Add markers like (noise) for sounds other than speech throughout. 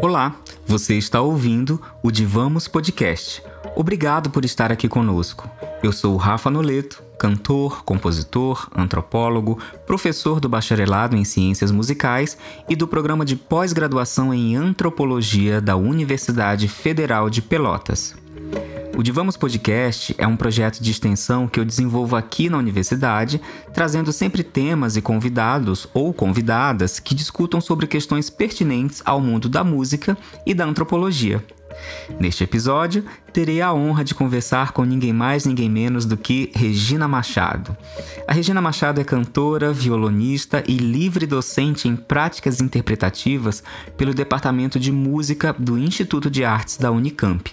Olá, você está ouvindo o Divamos Podcast. Obrigado por estar aqui conosco. Eu sou o Rafa Noleto, cantor, compositor, antropólogo, professor do bacharelado em Ciências Musicais e do programa de pós-graduação em Antropologia da Universidade Federal de Pelotas. O Divamos Podcast é um projeto de extensão que eu desenvolvo aqui na universidade, trazendo sempre temas e convidados ou convidadas que discutam sobre questões pertinentes ao mundo da música e da antropologia. Neste episódio, terei a honra de conversar com ninguém mais, ninguém menos do que Regina Machado. A Regina Machado é cantora, violonista e livre docente em práticas interpretativas pelo Departamento de Música do Instituto de Artes da Unicamp.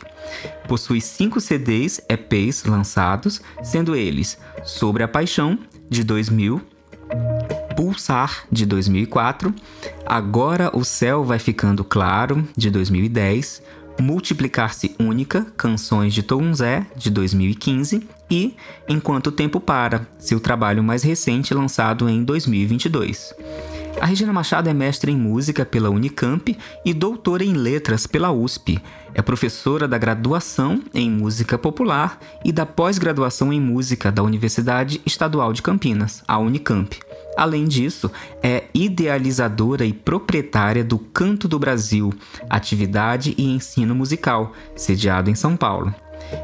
Possui cinco CDs, EPs lançados, sendo eles Sobre a Paixão, de 2000, Pulsar, de 2004, Agora o Céu Vai Ficando Claro, de 2010, Multiplicar-se Única, Canções de Tom Zé, de 2015, e Enquanto o Tempo Para, seu trabalho mais recente lançado em 2022. A Regina Machado é mestre em música pela Unicamp e doutora em letras pela USP. É professora da graduação em música popular e da pós-graduação em música da Universidade Estadual de Campinas, a Unicamp. Além disso, é idealizadora e proprietária do Canto do Brasil, atividade e ensino musical, sediado em São Paulo.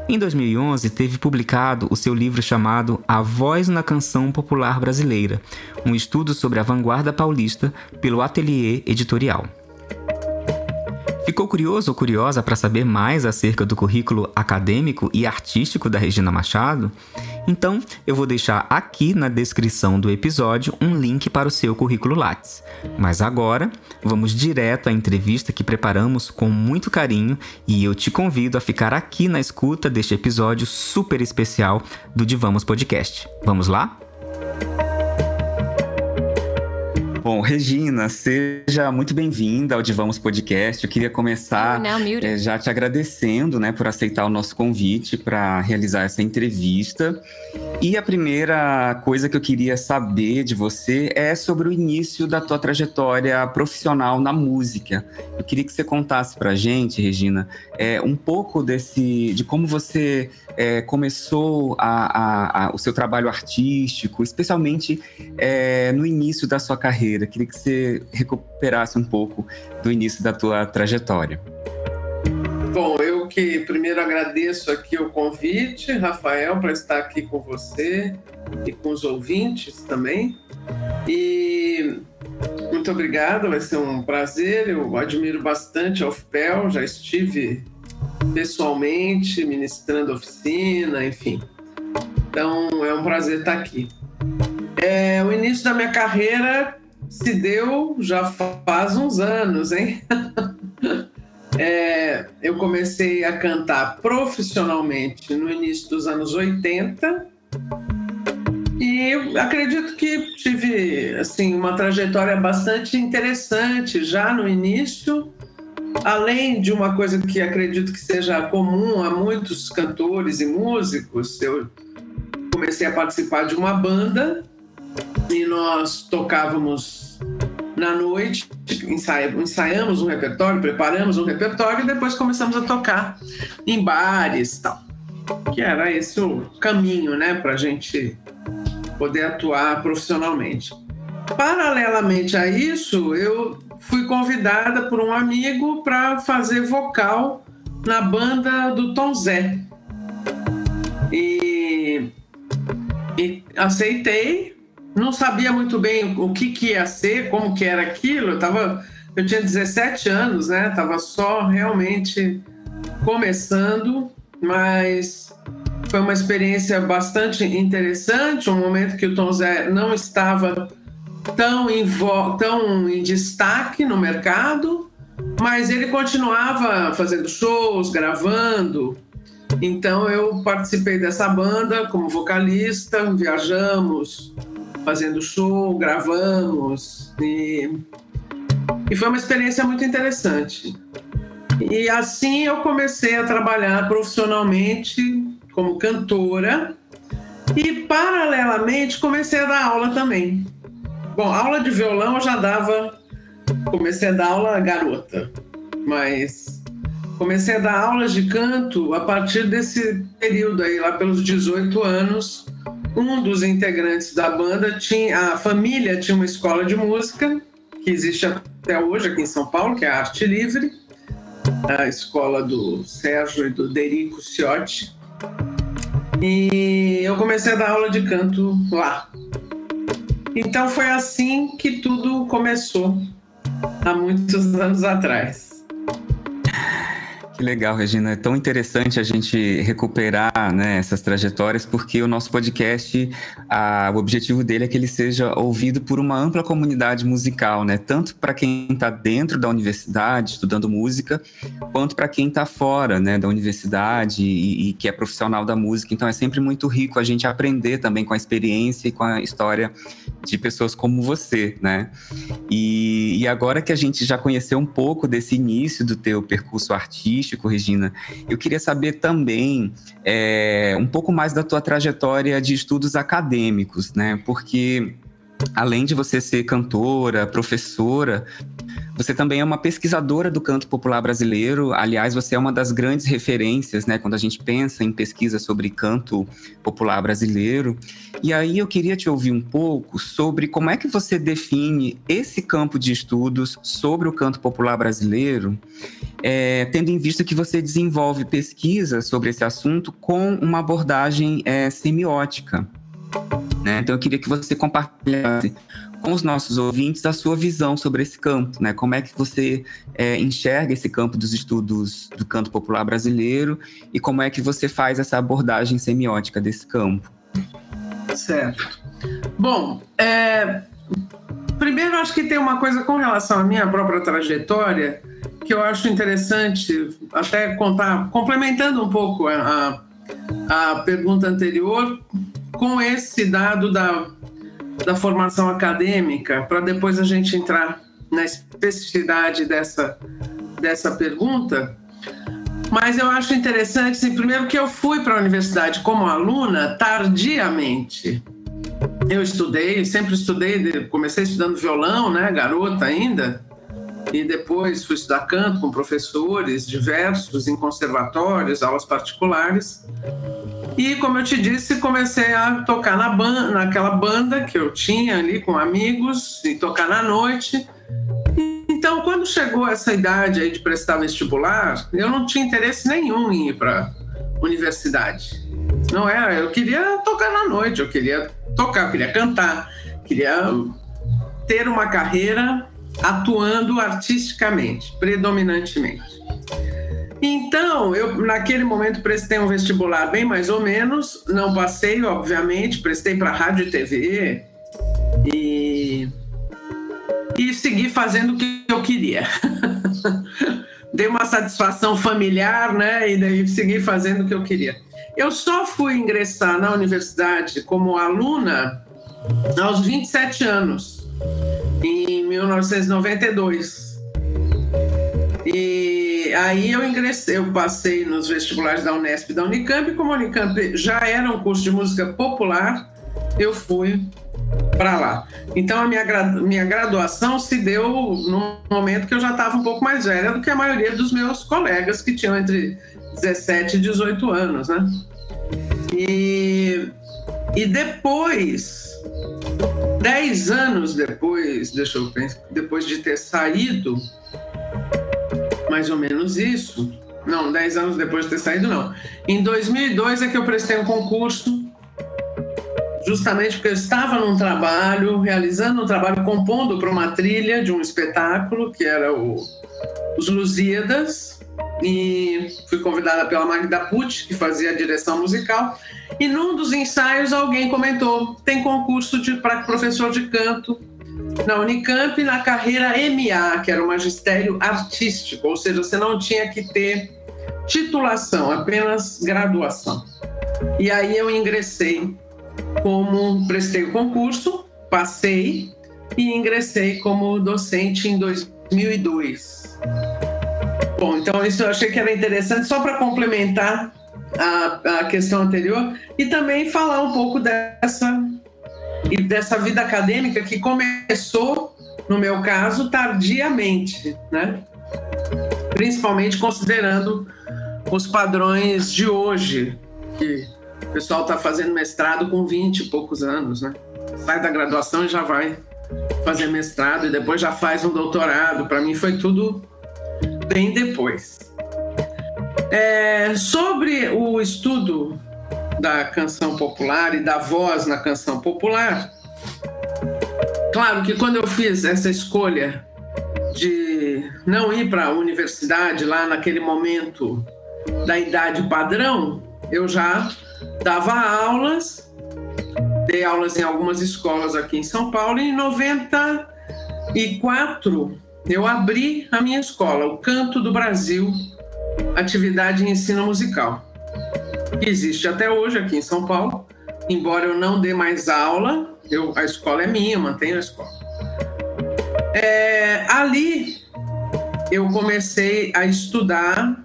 Em 2011, teve publicado o seu livro chamado A Voz na Canção Popular Brasileira, um estudo sobre a vanguarda paulista pelo Atelier Editorial. Ficou curioso ou curiosa para saber mais acerca do currículo acadêmico e artístico da Regina Machado? Então, eu vou deixar aqui na descrição do episódio um link para o seu currículo Lattes. Mas agora, vamos direto à entrevista que preparamos com muito carinho e eu te convido a ficar aqui na escuta deste episódio super especial do Divamos Podcast. Vamos lá? Bom, Regina, seja muito bem-vinda ao Divamos Podcast. Eu queria começar é, já te agradecendo né, por aceitar o nosso convite para realizar essa entrevista. E a primeira coisa que eu queria saber de você é sobre o início da tua trajetória profissional na música. Eu queria que você contasse para a gente, Regina, é, um pouco desse, de como você é, começou a, a, a, o seu trabalho artístico, especialmente no início da sua carreira Queria que você recuperasse um pouco do início da tua trajetória. Bom, eu que primeiro agradeço aqui o convite, Rafael, para estar aqui com você e com os ouvintes também. E muito obrigada, vai ser um prazer. Eu admiro bastante a UFPEL, já estive pessoalmente ministrando oficina, enfim. Então é um prazer estar aqui. É, o início da minha carreira se deu já faz uns anos, hein? (laughs) é, eu comecei a cantar profissionalmente no início dos anos 80 e acredito que tive assim uma trajetória bastante interessante já no início, além de uma coisa que acredito que seja comum a muitos cantores e músicos, eu comecei a participar de uma banda e nós tocávamos na noite, ensaiamos um repertório, preparamos um repertório e depois começamos a tocar em bares tal. Que era esse o caminho, né, para a gente poder atuar profissionalmente. Paralelamente a isso, eu fui convidada por um amigo para fazer vocal na banda do Tom Zé. E, e aceitei, não sabia muito bem o que, que ia ser, como que era aquilo. Eu, tava, eu tinha 17 anos, né? Tava só realmente começando, mas foi uma experiência bastante interessante, um momento que o Tom Zé não estava tão em, tão em destaque no mercado, mas ele continuava fazendo shows, gravando. Então eu participei dessa banda como vocalista, viajamos fazendo show, gravamos e, e foi uma experiência muito interessante. E assim eu comecei a trabalhar profissionalmente como cantora e paralelamente comecei a dar aula também. bom, aula de violão eu já dava, comecei a dar aula garota, mas comecei a dar aulas de canto a partir desse período aí, lá pelos 18 anos. Um dos integrantes da banda tinha, a família tinha uma escola de música que existe até hoje aqui em São Paulo, que é a Arte Livre, a escola do Sérgio e do Derico Ciotti. E eu comecei a dar aula de canto lá. Então foi assim que tudo começou, há muitos anos atrás. Que legal, Regina. É tão interessante a gente recuperar né, essas trajetórias, porque o nosso podcast, a, o objetivo dele é que ele seja ouvido por uma ampla comunidade musical, né? Tanto para quem está dentro da universidade estudando música, quanto para quem está fora né, da universidade e, e, que é profissional da música. Então é sempre muito rico a gente aprender também com a experiência e com a história de pessoas como você, né? E, e agora que a gente já conheceu um pouco desse início do teu percurso artístico, Regina. Eu queria saber também é, um pouco mais da tua trajetória de estudos acadêmicos, né? Porque além de você ser cantora, professora, você também é uma pesquisadora do canto popular brasileiro. Aliás, você é uma das grandes referências, né, quando a gente pensa em pesquisa sobre canto popular brasileiro. E aí eu queria te ouvir um pouco sobre como é que você define esse campo de estudos sobre o canto popular brasileiro, é, tendo em vista que você desenvolve pesquisa sobre esse assunto com uma abordagem é, semiótica. Né? Então eu queria que você compartilhasse com os nossos ouvintes a sua visão sobre esse campo, né? Como é que você é, enxerga esse campo dos estudos do canto popular brasileiro e como é que você faz essa abordagem semiótica desse campo? Certo. Bom, é, primeiro acho que tem uma coisa com relação à minha própria trajetória que eu acho interessante até contar, complementando um pouco a, a pergunta anterior, com esse dado da da formação acadêmica, para depois a gente entrar na especificidade dessa, dessa pergunta. Mas eu acho interessante, assim, primeiro, que eu fui para a universidade como aluna tardiamente. Eu estudei, sempre estudei, comecei estudando violão, né, garota ainda, e depois fui estudar canto com professores diversos em conservatórios, aulas particulares. E como eu te disse, comecei a tocar na banda, naquela banda que eu tinha ali com amigos e tocar na noite. Então, quando chegou essa idade aí de prestar vestibular, eu não tinha interesse nenhum em ir para universidade. Não era, eu queria tocar na noite, eu queria tocar, eu queria cantar, queria ter uma carreira atuando artisticamente, predominantemente. Então, eu naquele momento prestei um vestibular bem mais ou menos, não passei, obviamente, prestei para rádio e TV e e segui fazendo o que eu queria. (laughs) Dei uma satisfação familiar, né? E daí segui fazendo o que eu queria. Eu só fui ingressar na universidade como aluna aos 27 anos, em 1992. E aí eu ingressei, eu passei nos vestibulares da Unesp e da Unicamp, como a Unicamp já era um curso de música popular, eu fui para lá. Então a minha, minha graduação se deu num momento que eu já estava um pouco mais velha do que a maioria dos meus colegas que tinham entre 17 e 18 anos, né? E, e depois, 10 anos depois, deixa eu pensar, depois de ter saído mais ou menos isso. Não, 10 anos depois de ter saído, não. Em 2002 é que eu prestei um concurso, justamente porque eu estava num trabalho, realizando um trabalho, compondo para uma trilha de um espetáculo, que era o, Os Lusíadas, e fui convidada pela Magda Pucci, que fazia a direção musical, e num dos ensaios alguém comentou, tem concurso para professor de canto na Unicamp na carreira MA, que era o magistério artístico, ou seja, você não tinha que ter titulação, apenas graduação. E aí eu ingressei como prestei o concurso, passei e ingressei como docente em 2002. Bom, então isso eu achei que era interessante só para complementar a, a questão anterior e também falar um pouco dessa dessa vida acadêmica que começou, no meu caso, tardiamente, né? Principalmente considerando os padrões de hoje, que o pessoal está fazendo mestrado com 20 e poucos anos, né? Sai da graduação e já vai fazer mestrado e depois já faz um doutorado. Para mim foi tudo bem depois. É, sobre o estudo da canção popular e da voz na canção popular, claro que quando eu fiz essa escolha de não ir para a universidade lá naquele momento da idade padrão, eu já dava aulas, dei aulas em algumas escolas aqui em São Paulo, e em 94 eu abri a minha escola, o Canto do Brasil, atividade de ensino musical, que existe até hoje aqui em São Paulo, embora eu não dê mais aula, eu, a escola é minha, mantenho a escola. É, ali eu comecei a estudar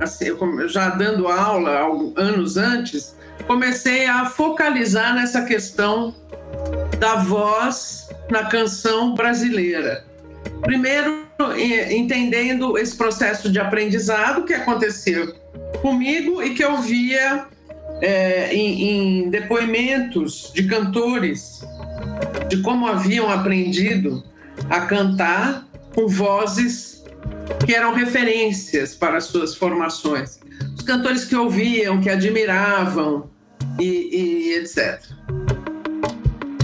assim, eu já dando aula anos antes, comecei a focalizar nessa questão da voz na canção brasileira. Primeiro, entendendo esse processo de aprendizado que aconteceu comigo e que eu via é, em, em depoimentos de cantores de como haviam aprendido a cantar com vozes que eram referências para as suas formações. Os cantores que ouviam, que admiravam e, e etc.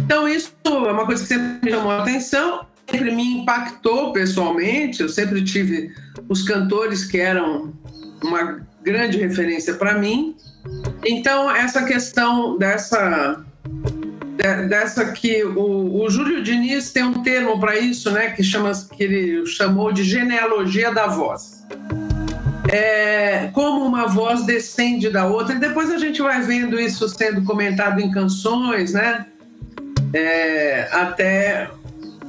Então, isso é uma coisa que sempre me chamou a atenção, sempre me impactou pessoalmente. Eu sempre tive os cantores que eram uma grande referência para mim. Então, essa questão dessa dessa que o, o Júlio Diniz tem um termo para isso, né, que chama que ele chamou de genealogia da voz. É, como uma voz descende da outra, e depois a gente vai vendo isso sendo comentado em canções, né? É, até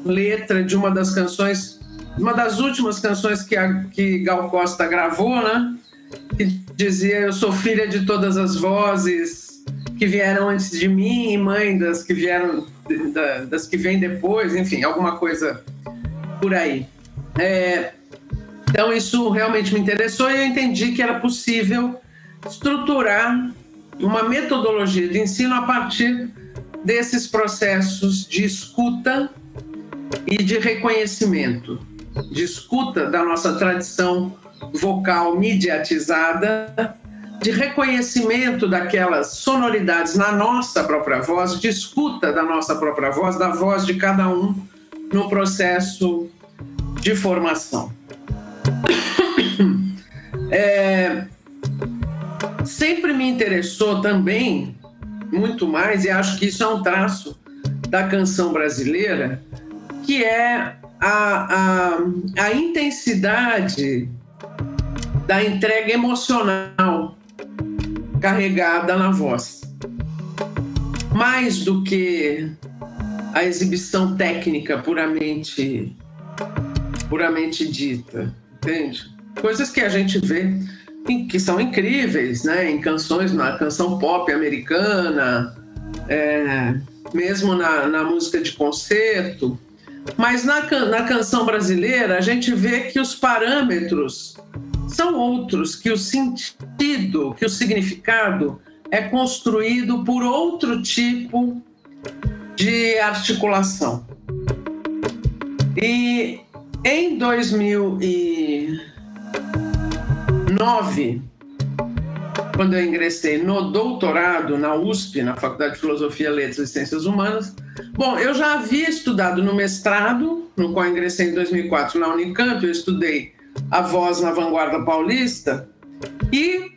letra de uma das canções, uma das últimas canções que, a, que Gal Costa gravou, né? Que dizia: Eu sou filha de todas as vozes, que vieram antes de mim e mãe das que vieram das que vêm depois, enfim, alguma coisa por aí. É, então isso realmente me interessou e eu entendi que era possível estruturar uma metodologia de ensino a partir desses processos de escuta e de reconhecimento, de escuta da nossa tradição vocal mediatizada de reconhecimento daquelas sonoridades na nossa própria voz, de escuta da nossa própria voz, da voz de cada um no processo de formação. (coughs) É, sempre me interessou também, muito mais, e acho que isso é um traço da canção brasileira, que é a, a, a intensidade da entrega emocional carregada na voz. Mais do que a exibição técnica puramente puramente dita, entende? Coisas que a gente vê que são incríveis, né? Em canções, na canção pop americana, é, mesmo na, na, música de concerto. Mas na, na canção brasileira, a gente vê que os parâmetros são outros, que o sentido, que o significado é construído por outro tipo de articulação. E em 2009, quando eu ingressei no doutorado na USP, na Faculdade de Filosofia, Letras e Ciências Humanas, bom, eu já havia estudado no mestrado, no qual ingressei em 2004 na Unicamp, eu estudei a voz na vanguarda paulista e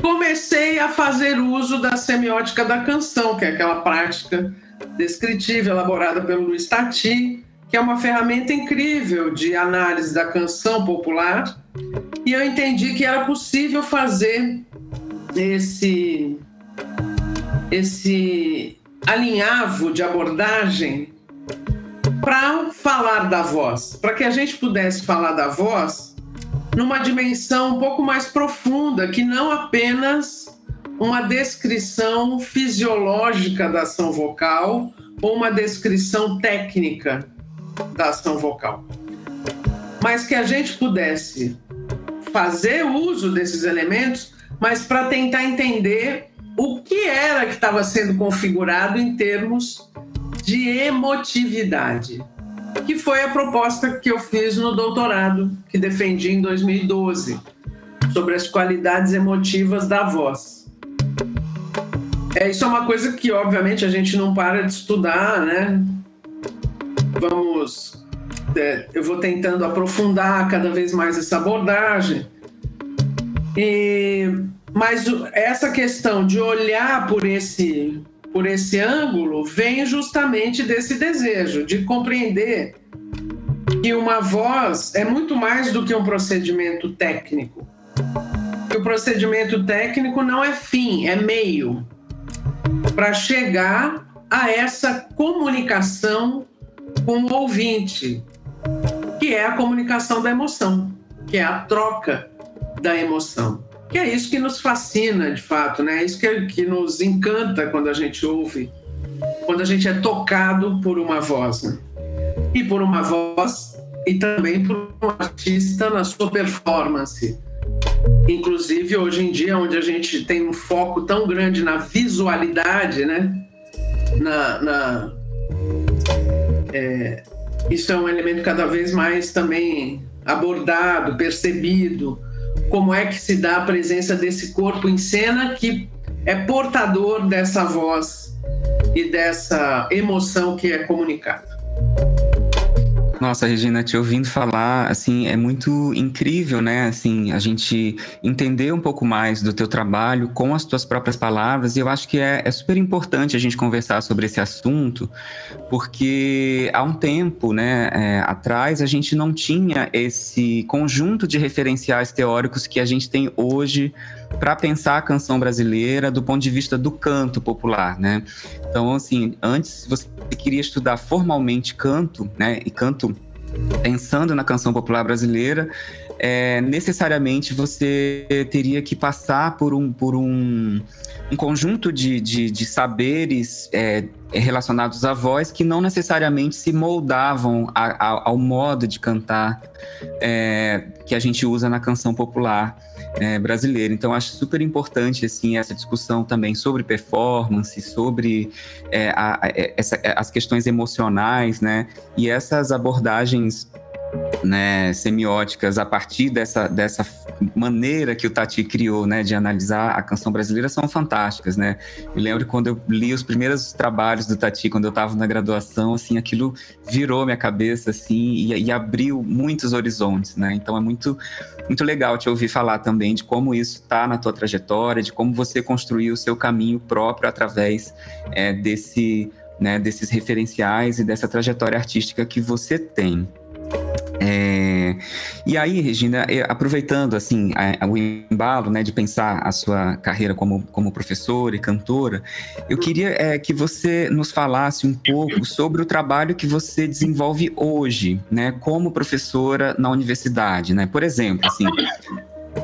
comecei a fazer uso da semiótica da canção, que é aquela prática descritiva elaborada pelo Luiz Tati, que é uma ferramenta incrível de análise da canção popular. E eu entendi que era possível fazer esse esse alinhavo de abordagem para falar da voz, para que a gente pudesse falar da voz numa dimensão um pouco mais profunda, que não apenas uma descrição fisiológica da ação vocal ou uma descrição técnica da ação vocal. Mas que a gente pudesse fazer uso desses elementos, mas para tentar entender o que era que estava sendo configurado em termos de emotividade, que foi a proposta que eu fiz no doutorado, que defendi em 2012, sobre as qualidades emotivas da voz. É, isso é uma coisa que, obviamente, a gente não para de estudar, né? Vamos. É, eu vou tentando aprofundar cada vez mais essa abordagem. E, mas essa questão de olhar por esse, por esse ângulo vem justamente desse desejo de compreender que uma voz é muito mais do que um procedimento técnico. Que o procedimento técnico não é fim, é meio para chegar a essa comunicação com o ouvinte, que é a comunicação da emoção, que é a troca da emoção. Que é isso que nos fascina, de fato, né? É isso que, que nos encanta quando a gente ouve, quando a gente é tocado por uma voz. Né? E por uma voz, e também por um artista na sua performance Inclusive, hoje em dia, onde a gente tem um foco tão grande na visualidade, né? Na, na é, isso é um elemento cada vez mais também abordado, percebido. Como é que se dá a presença desse corpo em cena que é portador dessa voz e dessa emoção que é comunicada. Nossa, Regina, te ouvindo falar, assim, é muito incrível, né? Assim, a gente entender um pouco mais do teu trabalho com as tuas próprias palavras. E eu acho que é, é super importante a gente conversar sobre esse assunto, porque há um tempo, né, é, atrás, a gente não tinha esse conjunto de referenciais teóricos que a gente tem hoje para pensar a canção brasileira do ponto de vista do canto popular, né? Então, assim, antes você queria estudar formalmente canto, né? E canto pensando na canção popular brasileira, é, necessariamente você teria que passar por um, por um, um conjunto de, de, de saberes é, relacionados à voz que não necessariamente se moldavam a, a, ao modo de cantar é, que a gente usa na canção popular é, brasileira. Então, acho super importante assim essa discussão também sobre performance, sobre é, a, essa, as questões emocionais, né? E essas abordagens né, semióticas a partir dessa, dessa maneira que o Tati criou, né, de analisar a canção brasileira são fantásticas, né? Eu lembro quando eu li os primeiros trabalhos do Tati quando eu estava na graduação, assim, aquilo virou minha cabeça assim e, e, abriu muitos horizontes, né? Então é muito muito legal te ouvir falar também de como isso está na tua trajetória, de como você construiu o seu caminho próprio através é, desse né, desses referenciais e dessa trajetória artística que você tem. É, e aí, Regina, aproveitando assim o embalo né, de pensar a sua carreira como, como professora e cantora, eu queria é, que você nos falasse um pouco sobre o trabalho que você desenvolve hoje, né, como professora na universidade, né? Por exemplo, assim,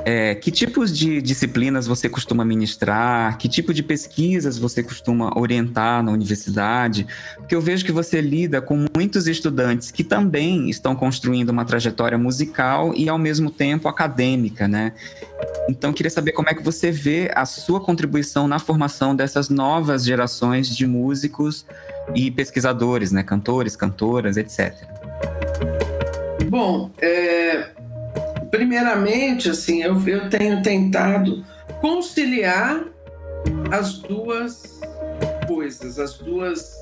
é, que tipos de disciplinas você costuma ministrar? Que tipo de pesquisas você costuma orientar na universidade? Porque eu vejo que você lida com muitos estudantes que também estão construindo uma trajetória musical e, ao mesmo tempo, acadêmica, né? Então, queria saber como é que você vê a sua contribuição na formação dessas novas gerações de músicos e pesquisadores, né? Cantores, cantoras, etc. Bom, é, primeiramente, assim, eu, eu tenho tentado conciliar as duas coisas, as duas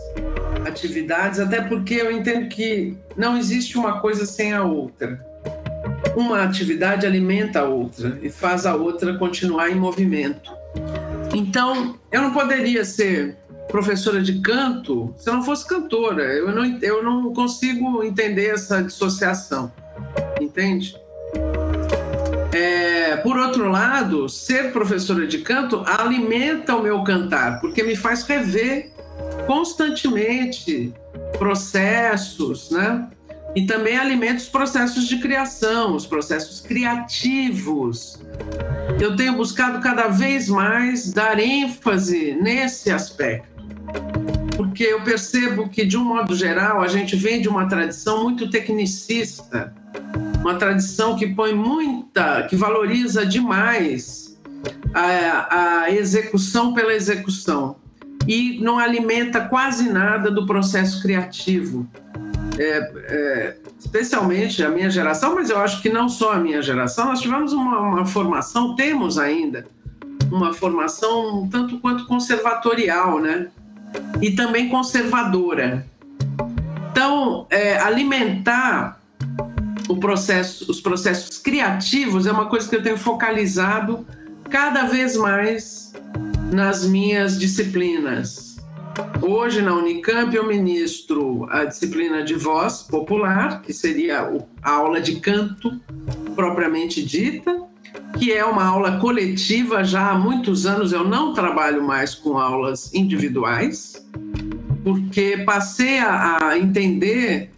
atividades, até porque eu entendo que não existe uma coisa sem a outra. Uma atividade alimenta a outra e faz a outra continuar em movimento. Então, eu não poderia ser professora de canto se eu não fosse cantora. Eu não, eu não consigo entender essa dissociação, entende? É, por outro lado, ser professora de canto alimenta o meu cantar, porque me faz rever constantemente processos, né? E também alimenta os processos de criação, os processos criativos. eu tenho buscado cada vez mais dar ênfase nesse aspecto. Porque eu percebo que, de um modo geral, a gente vem de uma tradição muito tecnicista, uma tradição que põe muita, que valoriza demais a, a execução pela execução e não alimenta quase nada do processo criativo. É, é, especialmente a minha geração, mas eu acho que não só a minha geração, nós tivemos uma, uma formação, temos ainda, uma formação tanto quanto conservatorial, né? E também conservadora. Então, é, alimentar processo, os processos criativos é uma coisa que eu tenho focalizado cada vez mais nas minhas disciplinas. Hoje, na Unicamp, eu ministro a disciplina de voz popular, que seria a aula de canto propriamente dita, que é uma aula coletiva. Já há muitos anos eu não trabalho mais com aulas individuais, porque passei a, a entender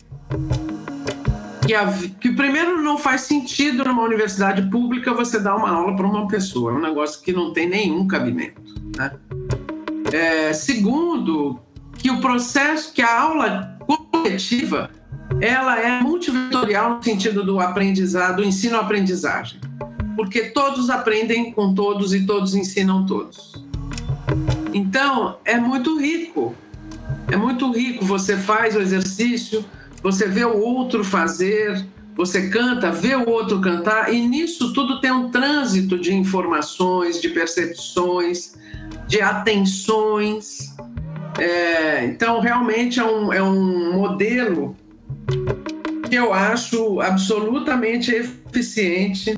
que, a, que, primeiro, não faz sentido numa universidade pública você dar uma aula para uma pessoa, é um negócio que não tem nenhum cabimento. Né? É, segundo, que o processo, que a aula coletiva, ela é multivetorial no sentido do aprendizado, do ensino-aprendizagem. Porque todos aprendem com todos e todos ensinam todos. Então, é muito rico. É muito rico. Você faz o exercício, você vê o outro fazer, você canta, vê o outro cantar, e nisso tudo tem um trânsito de informações, de percepções, de atenções. É, então, realmente é um, é um modelo que eu acho absolutamente eficiente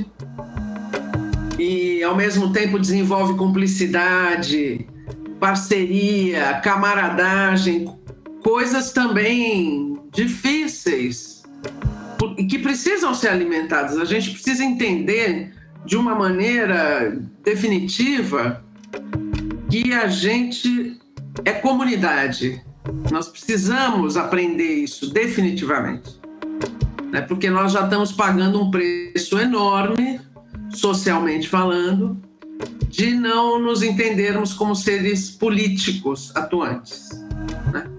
e, ao mesmo tempo, desenvolve cumplicidade, parceria, camaradagem, coisas também difíceis e que precisam ser alimentadas. A gente precisa entender de uma maneira definitiva que a gente é comunidade. Nós precisamos aprender isso definitivamente. Né? Porque nós já estamos pagando um preço enorme, socialmente falando, de não nos entendermos como seres políticos atuantes. Né?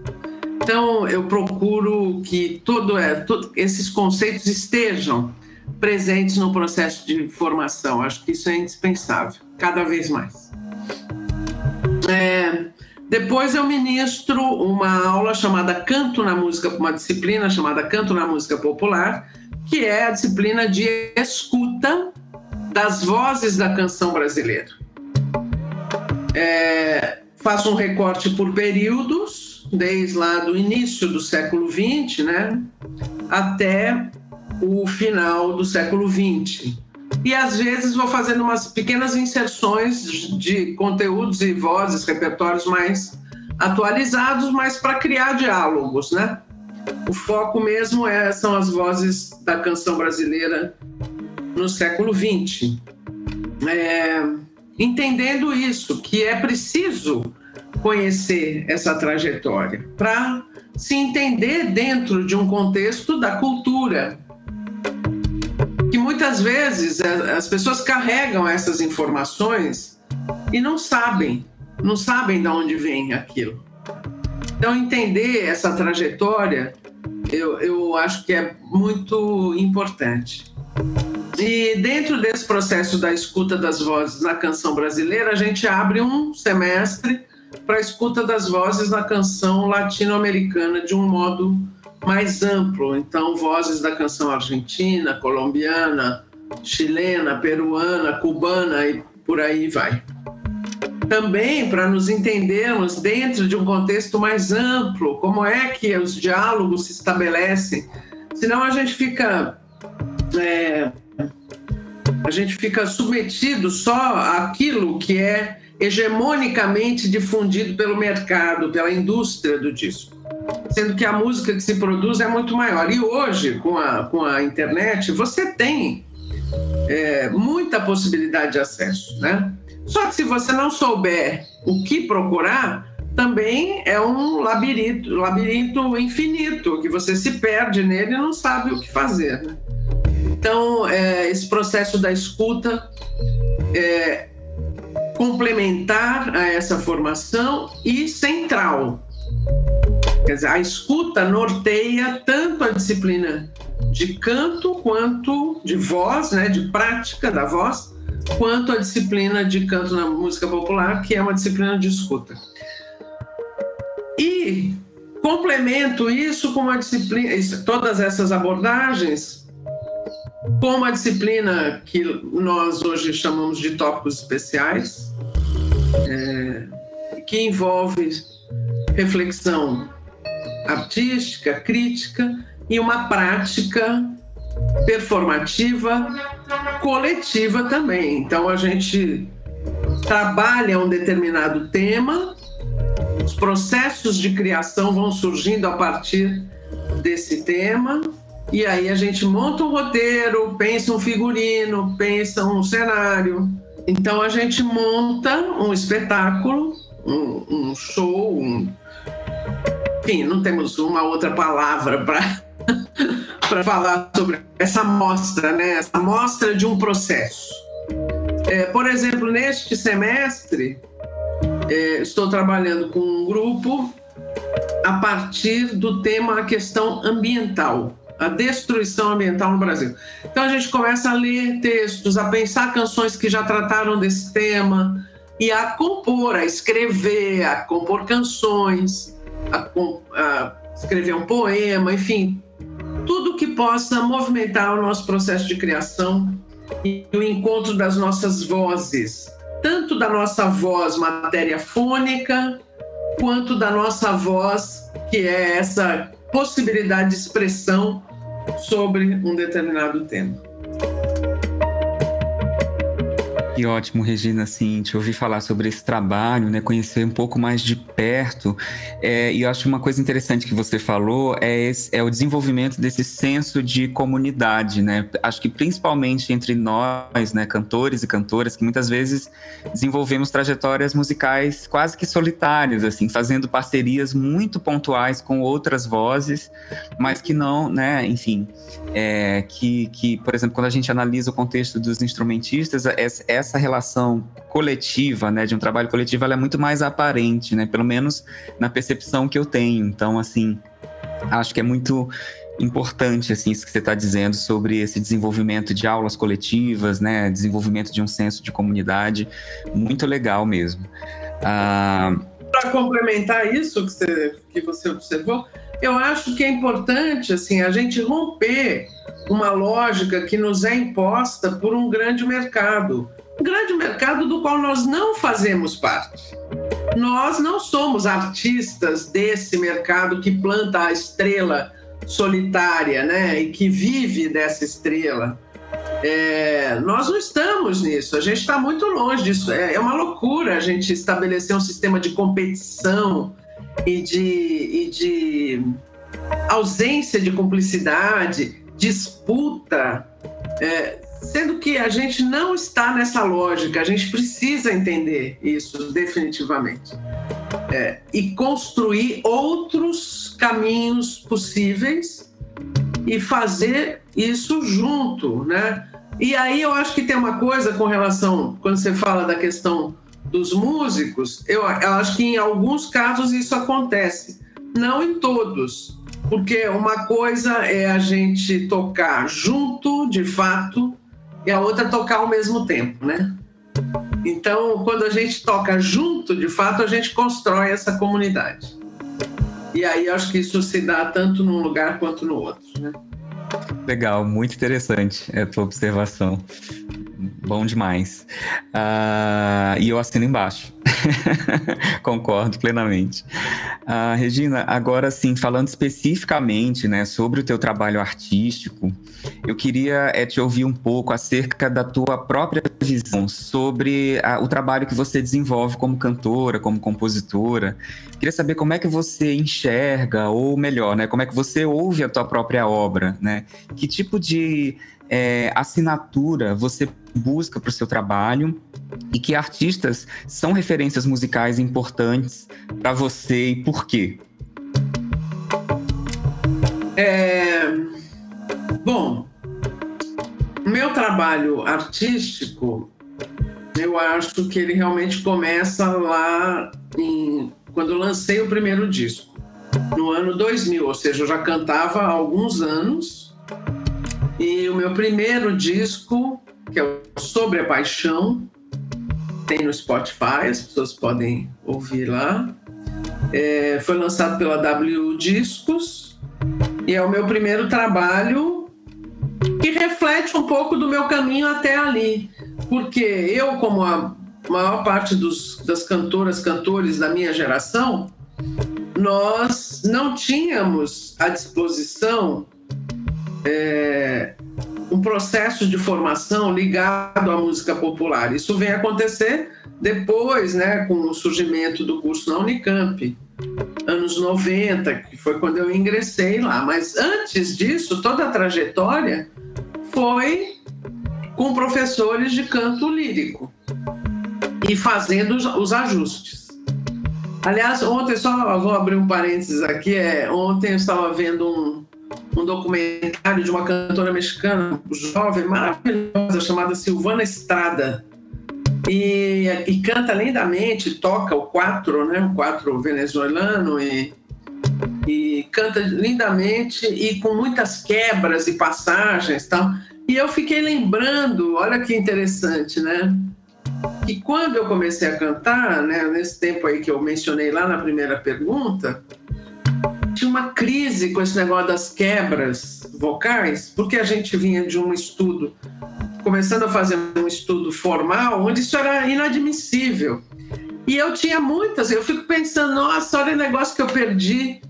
Então, eu procuro que todo, é, todo, esses conceitos estejam presentes no processo de formação. Acho que isso é indispensável, cada vez mais. É, depois eu ministro uma aula chamada Canto na Música, uma disciplina chamada Canto na Música Popular, que é a disciplina de escuta das vozes da canção brasileira. É, faço um recorte por períodos, desde lá do início do século XX, né, até o final do século XX e às vezes vou fazendo umas pequenas inserções de conteúdos e vozes, repertórios mais atualizados, mas para criar diálogos, né? O foco mesmo é, são as vozes da canção brasileira no século XX. É, entendendo isso, que é preciso conhecer essa trajetória para se entender dentro de um contexto da cultura que muitas vezes as pessoas carregam essas informações e não sabem, não sabem de onde vem aquilo. Então, entender essa trajetória, eu, eu acho que é muito importante. E dentro desse processo da escuta das vozes na canção brasileira, a gente abre um semestre para a escuta das vozes na canção latino-americana de um modo mais amplo. Então, vozes da canção argentina, colombiana, chilena, peruana, cubana e por aí vai. Também para nos entendermos dentro de um contexto mais amplo, como é que os diálogos se estabelecem. Senão a gente fica. É, a gente fica submetido só àquilo que é hegemonicamente difundido pelo mercado, pela indústria do disco sendo que a música que se produz é muito maior. E hoje, com a, com a internet, você tem é, muita possibilidade de acesso, né? Só que se você não souber o que procurar, também é um labirinto, labirinto infinito, que você se perde nele e não sabe o que fazer. Né? Então, é, esse processo da escuta é, complementar a essa formação e central. Quer dizer, a escuta norteia tanto a disciplina de canto quanto de voz, né, de prática da voz, quanto a disciplina de canto na música popular, que é uma disciplina de escuta. E complemento isso com uma disciplina, todas essas abordagens, com uma disciplina que nós hoje chamamos de tópicos especiais, é, que envolve reflexão artística, crítica e uma prática performativa coletiva também. Então a gente trabalha um determinado tema, os processos de criação vão surgindo a partir desse tema, e aí a gente monta um roteiro, pensa um figurino, pensa um cenário. Então a gente monta um espetáculo, um, um show, um... enfim, não temos uma outra palavra para (laughs) para falar sobre essa mostra, né? Essa mostra de um processo. É, por exemplo, neste semestre, é, estou trabalhando com um grupo a partir do tema a questão ambiental, a destruição ambiental no Brasil. Então a gente começa a ler textos, a pensar canções que já trataram desse tema e a compor, a escrever, a compor canções, a, a escrever um poema, enfim, tudo que possa movimentar o nosso processo de criação e o encontro das nossas vozes, tanto da nossa voz matéria fônica, quanto da nossa voz, que é essa possibilidade de expressão sobre um determinado tema. Que ótimo, Regina, assim, te ouvir falar sobre esse trabalho, né, conhecer um pouco mais de perto. É, e eu acho uma coisa interessante que você falou é, esse, é o desenvolvimento desse senso de comunidade, né? Acho que principalmente entre nós, né, cantores e cantoras, que muitas vezes desenvolvemos trajetórias musicais quase que solitárias, assim, fazendo parcerias muito pontuais com outras vozes, mas que não, né, enfim, é, que, que, por exemplo, quando a gente analisa o contexto dos instrumentistas, essa essa relação coletiva, né, de um trabalho coletivo, ela é muito mais aparente, né, pelo menos na percepção que eu tenho. Então, assim, acho que é muito importante assim isso que você está dizendo sobre esse desenvolvimento de aulas coletivas, né, desenvolvimento de um senso de comunidade, muito legal mesmo. Ah... Para complementar isso que você, que você observou, eu acho que é importante assim a gente romper uma lógica que nos é imposta por um grande mercado um grande mercado do qual nós não fazemos parte. Nós não somos artistas desse mercado que planta a estrela solitária, né, e que vive dessa estrela. É, nós não estamos nisso, a gente está muito longe disso. É, é, uma loucura a gente estabelecer um sistema de competição e de, e de ausência de cumplicidade, disputa. É, Sendo que a gente não está nessa lógica, a gente precisa entender isso definitivamente. É, e construir outros caminhos possíveis e fazer isso junto, né? E aí eu acho que tem uma coisa com relação, quando você fala da questão dos músicos, eu, eu acho que em alguns casos isso acontece, não em todos, porque uma coisa é a gente tocar junto, de fato, e a outra tocar ao mesmo tempo, né? Então, quando a gente toca junto, de fato, a gente constrói essa comunidade. E aí acho que isso se dá tanto num lugar quanto no outro, né? Legal, muito interessante a tua observação. Bom demais. Uh, e eu assino embaixo. (laughs) Concordo plenamente. Uh, Regina, agora sim, falando especificamente né, sobre o teu trabalho artístico, eu queria é, te ouvir um pouco acerca da tua própria visão sobre a, o trabalho que você desenvolve como cantora, como compositora. Queria saber como é que você enxerga, ou melhor, né, como é que você ouve a tua própria obra, né? Que tipo de é, assinatura você busca para o seu trabalho e que artistas são referências musicais importantes para você e por quê? É... Bom, meu trabalho artístico eu acho que ele realmente começa lá em, quando eu lancei o primeiro disco, no ano 2000, ou seja, eu já cantava há alguns anos. E o meu primeiro disco, que é o Sobre a Paixão, tem no Spotify, as pessoas podem ouvir lá. É, foi lançado pela W Discos e é o meu primeiro trabalho que reflete um pouco do meu caminho até ali. Porque eu, como a maior parte dos, das cantoras, cantores da minha geração, nós não tínhamos à disposição é, um processo de formação ligado à música popular. Isso vem acontecer depois, né, com o surgimento do curso na Unicamp, anos 90, que foi quando eu ingressei lá. Mas antes disso, toda a trajetória foi com professores de canto lírico e fazendo os ajustes. Aliás, ontem, só vou abrir um parênteses aqui, é, ontem eu estava vendo um, um documentário de uma cantora mexicana, jovem, maravilhosa, chamada Silvana Estrada. E, e canta lindamente, toca o quatro, né? O quatro venezuelano e, e canta lindamente e com muitas quebras e passagens tal. E eu fiquei lembrando, olha que interessante, né? Que quando eu comecei a cantar, né, nesse tempo aí que eu mencionei lá na primeira pergunta, tinha uma crise com esse negócio das quebras vocais, porque a gente vinha de um estudo, começando a fazer um estudo formal, onde isso era inadmissível. E eu tinha muitas, eu fico pensando, nossa, olha o negócio que eu perdi,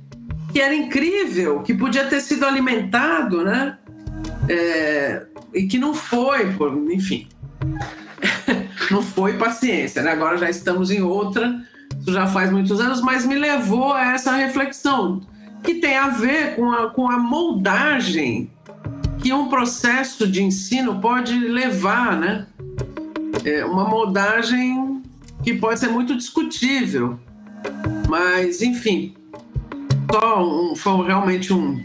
que era incrível, que podia ter sido alimentado, né? É, e que não foi, por, enfim. (laughs) não foi paciência, né? Agora já estamos em outra, isso já faz muitos anos, mas me levou a essa reflexão que tem a ver com a, com a moldagem que um processo de ensino pode levar, né? É uma moldagem que pode ser muito discutível, mas enfim, só um, foi realmente um,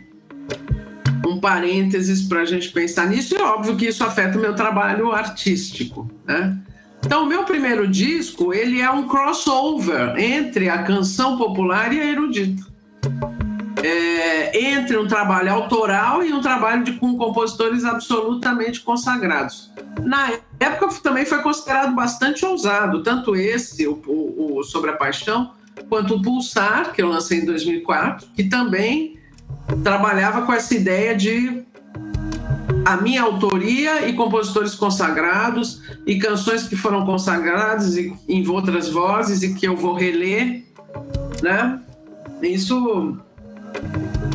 um parênteses para a gente pensar nisso, e óbvio que isso afeta o meu trabalho artístico, né? Então, o meu primeiro disco, ele é um crossover entre a canção popular e a erudita é, entre um trabalho autoral e um trabalho de, com compositores absolutamente consagrados. Na época também foi considerado bastante ousado, tanto esse, o, o, o Sobre a Paixão, quanto o Pulsar, que eu lancei em 2004, que também trabalhava com essa ideia de a minha autoria e compositores consagrados e canções que foram consagradas em outras vozes e que eu vou reler, né? Isso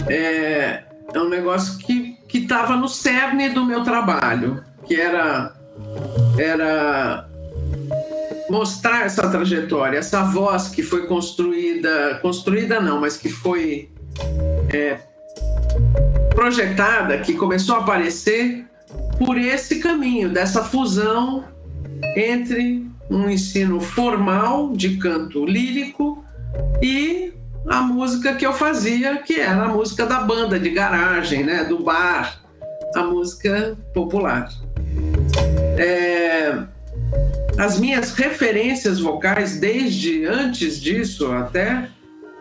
é, é um negócio que estava no cerne do meu trabalho, que era, era mostrar essa trajetória, essa voz que foi construída, construída não, mas que foi é, projetada, que começou a aparecer por esse caminho, dessa fusão entre um ensino formal de canto lírico e a música que eu fazia, que era a música da banda de garagem, né, do bar, a música popular. É, as minhas referências vocais, desde antes disso até,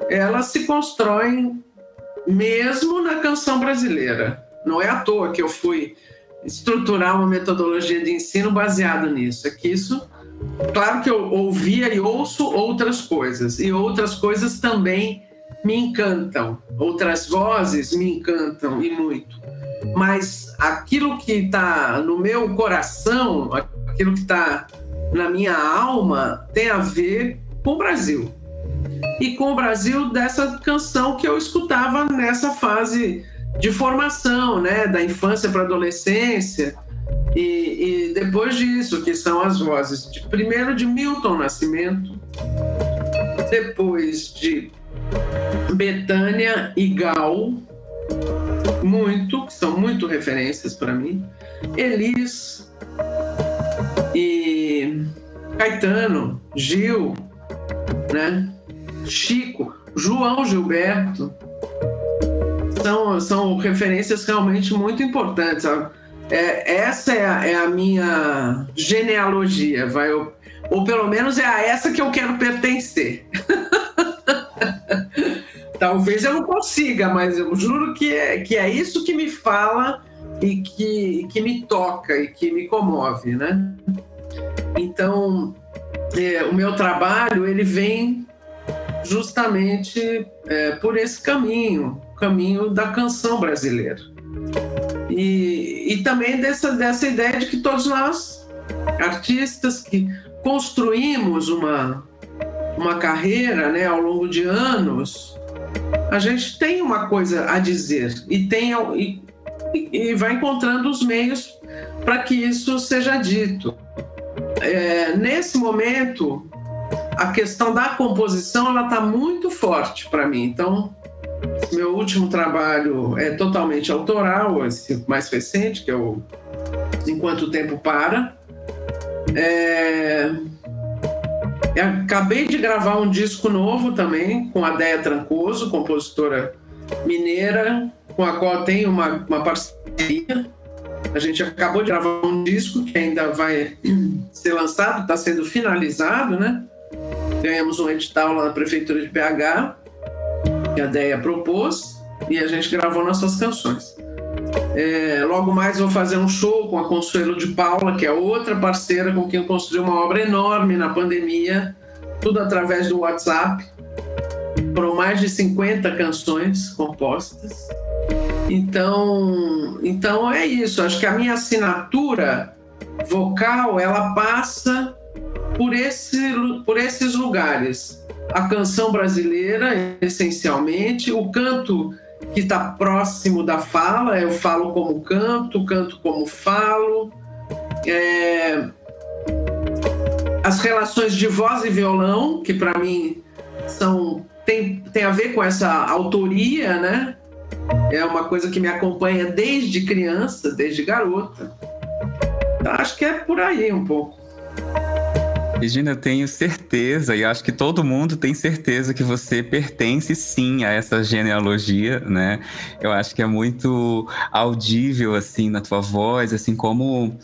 elas se constroem mesmo na canção brasileira. Não é à toa que eu fui estruturar uma metodologia de ensino baseado nisso. É que isso Claro que eu ouvia e ouço outras coisas, e outras coisas também me encantam, outras vozes me encantam e muito. Mas aquilo que está no meu coração, aquilo que está na minha alma, tem a ver com o Brasil. E com o Brasil dessa canção que eu escutava nessa fase de formação, né, da infância para adolescência e, e, depois disso, que são as vozes de primeiro de Milton Nascimento, depois de Betânia e Gal, muito, são muito referências para mim. Elis e Caetano, Gil, né? Chico, João Gilberto. São, são referências realmente muito importantes. É, essa é a, é a, minha genealogia. Vai, eu, ou pelo menos é a essa que eu quero pertencer. (laughs) Talvez eu não consiga, mas eu juro que é, que é isso que me fala e que, que me toca e que me comove, né? Então, é, o meu trabalho ele vem justamente é, por esse caminho, caminho da canção brasileira. E, e também dessa, dessa ideia de que todos nós, artistas que construímos uma, uma carreira né, ao longo de anos, a gente tem uma coisa a dizer e, tem, e, e vai encontrando os meios para que isso seja dito. É, nesse momento, a questão da composição ela está muito forte para mim. Então, meu último trabalho é totalmente autoral, esse mais recente, que é o Enquanto o Tempo Para. É... acabei de gravar um disco novo também, com a Deia Trancoso, compositora mineira, com a qual tenho uma, uma parceria. A gente acabou de gravar um disco que ainda vai (clears throat) ser lançado, está sendo finalizado, né? Ganhamos um edital lá na Prefeitura de PH, que a Deia propôs, e a gente gravou nossas canções. É, logo mais vou fazer um show com a Consuelo de Paula, que é outra parceira com quem eu construí uma obra enorme na pandemia, tudo através do WhatsApp. Foram mais de 50 canções compostas. Então, então é isso. Acho que a minha assinatura vocal ela passa por, esse, por esses lugares. A canção brasileira, essencialmente, o canto que está próximo da fala, eu falo como canto, canto como falo. É... As relações de voz e violão, que para mim são tem, tem a ver com essa autoria, né? É uma coisa que me acompanha desde criança, desde garota. Acho que é por aí um pouco. Regina, eu tenho certeza, e acho que todo mundo tem certeza que você pertence sim a essa genealogia, né? Eu acho que é muito audível, assim, na tua voz, assim, como,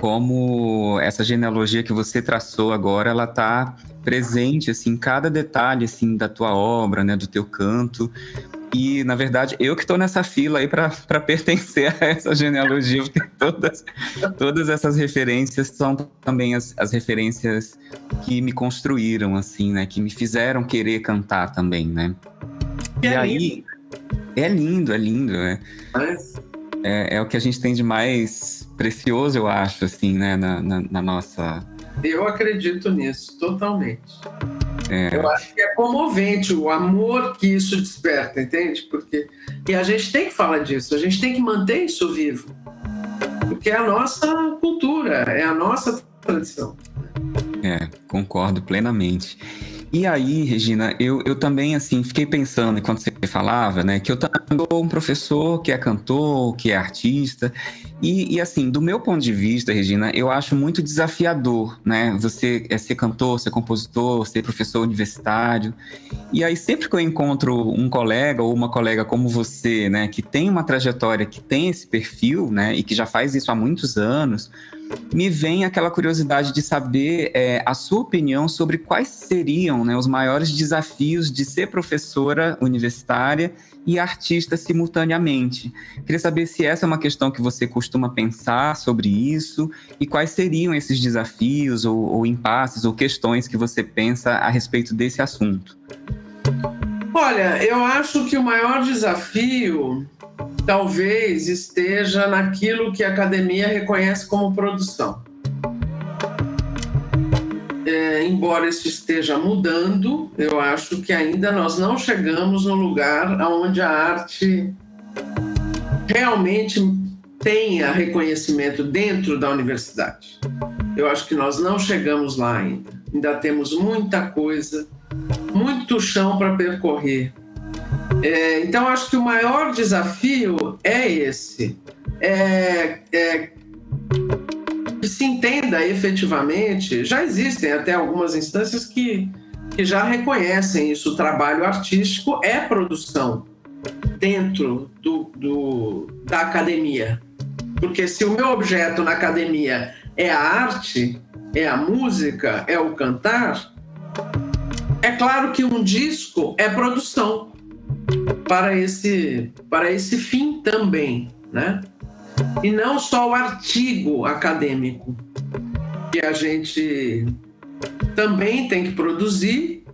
como essa genealogia que você traçou agora, ela tá presente, assim, em cada detalhe, assim, da tua obra, né? Do teu canto. E, na verdade, eu que estou nessa fila aí para pertencer a essa genealogia, porque todas, todas essas referências são também as, as referências que me construíram, assim, né? Que me fizeram querer cantar também, né? E, é aí. Lindo. É lindo, é lindo, né? É, é o que a gente tem de mais precioso, eu acho, assim, né? na, na, na nossa. Eu acredito nisso, totalmente. É. Eu acho que é comovente o amor que isso desperta, entende? Porque e a gente tem que falar disso, a gente tem que manter isso vivo, porque é a nossa cultura, é a nossa tradição. É, concordo plenamente. E aí, Regina, eu, eu também, assim, fiquei pensando enquanto você falava, né, que eu também sou um professor que é cantor, que é artista, e, e, assim, do meu ponto de vista, Regina, eu acho muito desafiador, né, você é ser cantor, ser compositor, ser professor universitário, e aí sempre que eu encontro um colega ou uma colega como você, né, que tem uma trajetória, que tem esse perfil, né, e que já faz isso há muitos anos, me vem aquela curiosidade de saber é, a sua opinião sobre quais seriam né, os maiores desafios de ser professora universitária e artista simultaneamente. Queria saber se essa é uma questão que você costuma pensar sobre isso e quais seriam esses desafios ou, ou impasses ou questões que você pensa a respeito desse assunto. Olha, eu acho que o maior desafio talvez esteja naquilo que a academia reconhece como produção. É, embora isso esteja mudando, eu acho que ainda nós não chegamos no lugar onde a arte realmente tenha reconhecimento dentro da universidade. Eu acho que nós não chegamos lá ainda. Ainda temos muita coisa, muito chão para percorrer é, então, acho que o maior desafio é esse: é, é, que se entenda efetivamente. Já existem até algumas instâncias que, que já reconhecem isso. O trabalho artístico é produção dentro do, do, da academia. Porque se o meu objeto na academia é a arte, é a música, é o cantar, é claro que um disco é produção para esse, para esse fim também, né? E não só o artigo acadêmico, que a gente também tem que produzir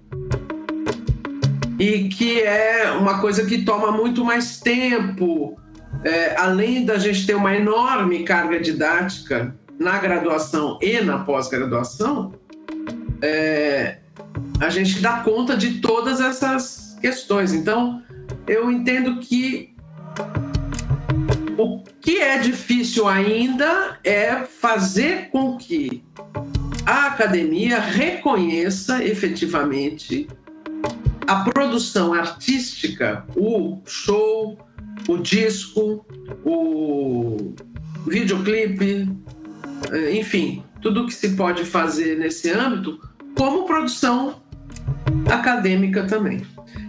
e que é uma coisa que toma muito mais tempo, é, além da gente ter uma enorme carga didática na graduação e na pós-graduação, é, a gente dá conta de todas essas questões. Então, eu entendo que o que é difícil ainda é fazer com que a academia reconheça efetivamente a produção artística, o show, o disco, o videoclipe, eh, enfim, tudo que se pode fazer nesse âmbito, como produção acadêmica também.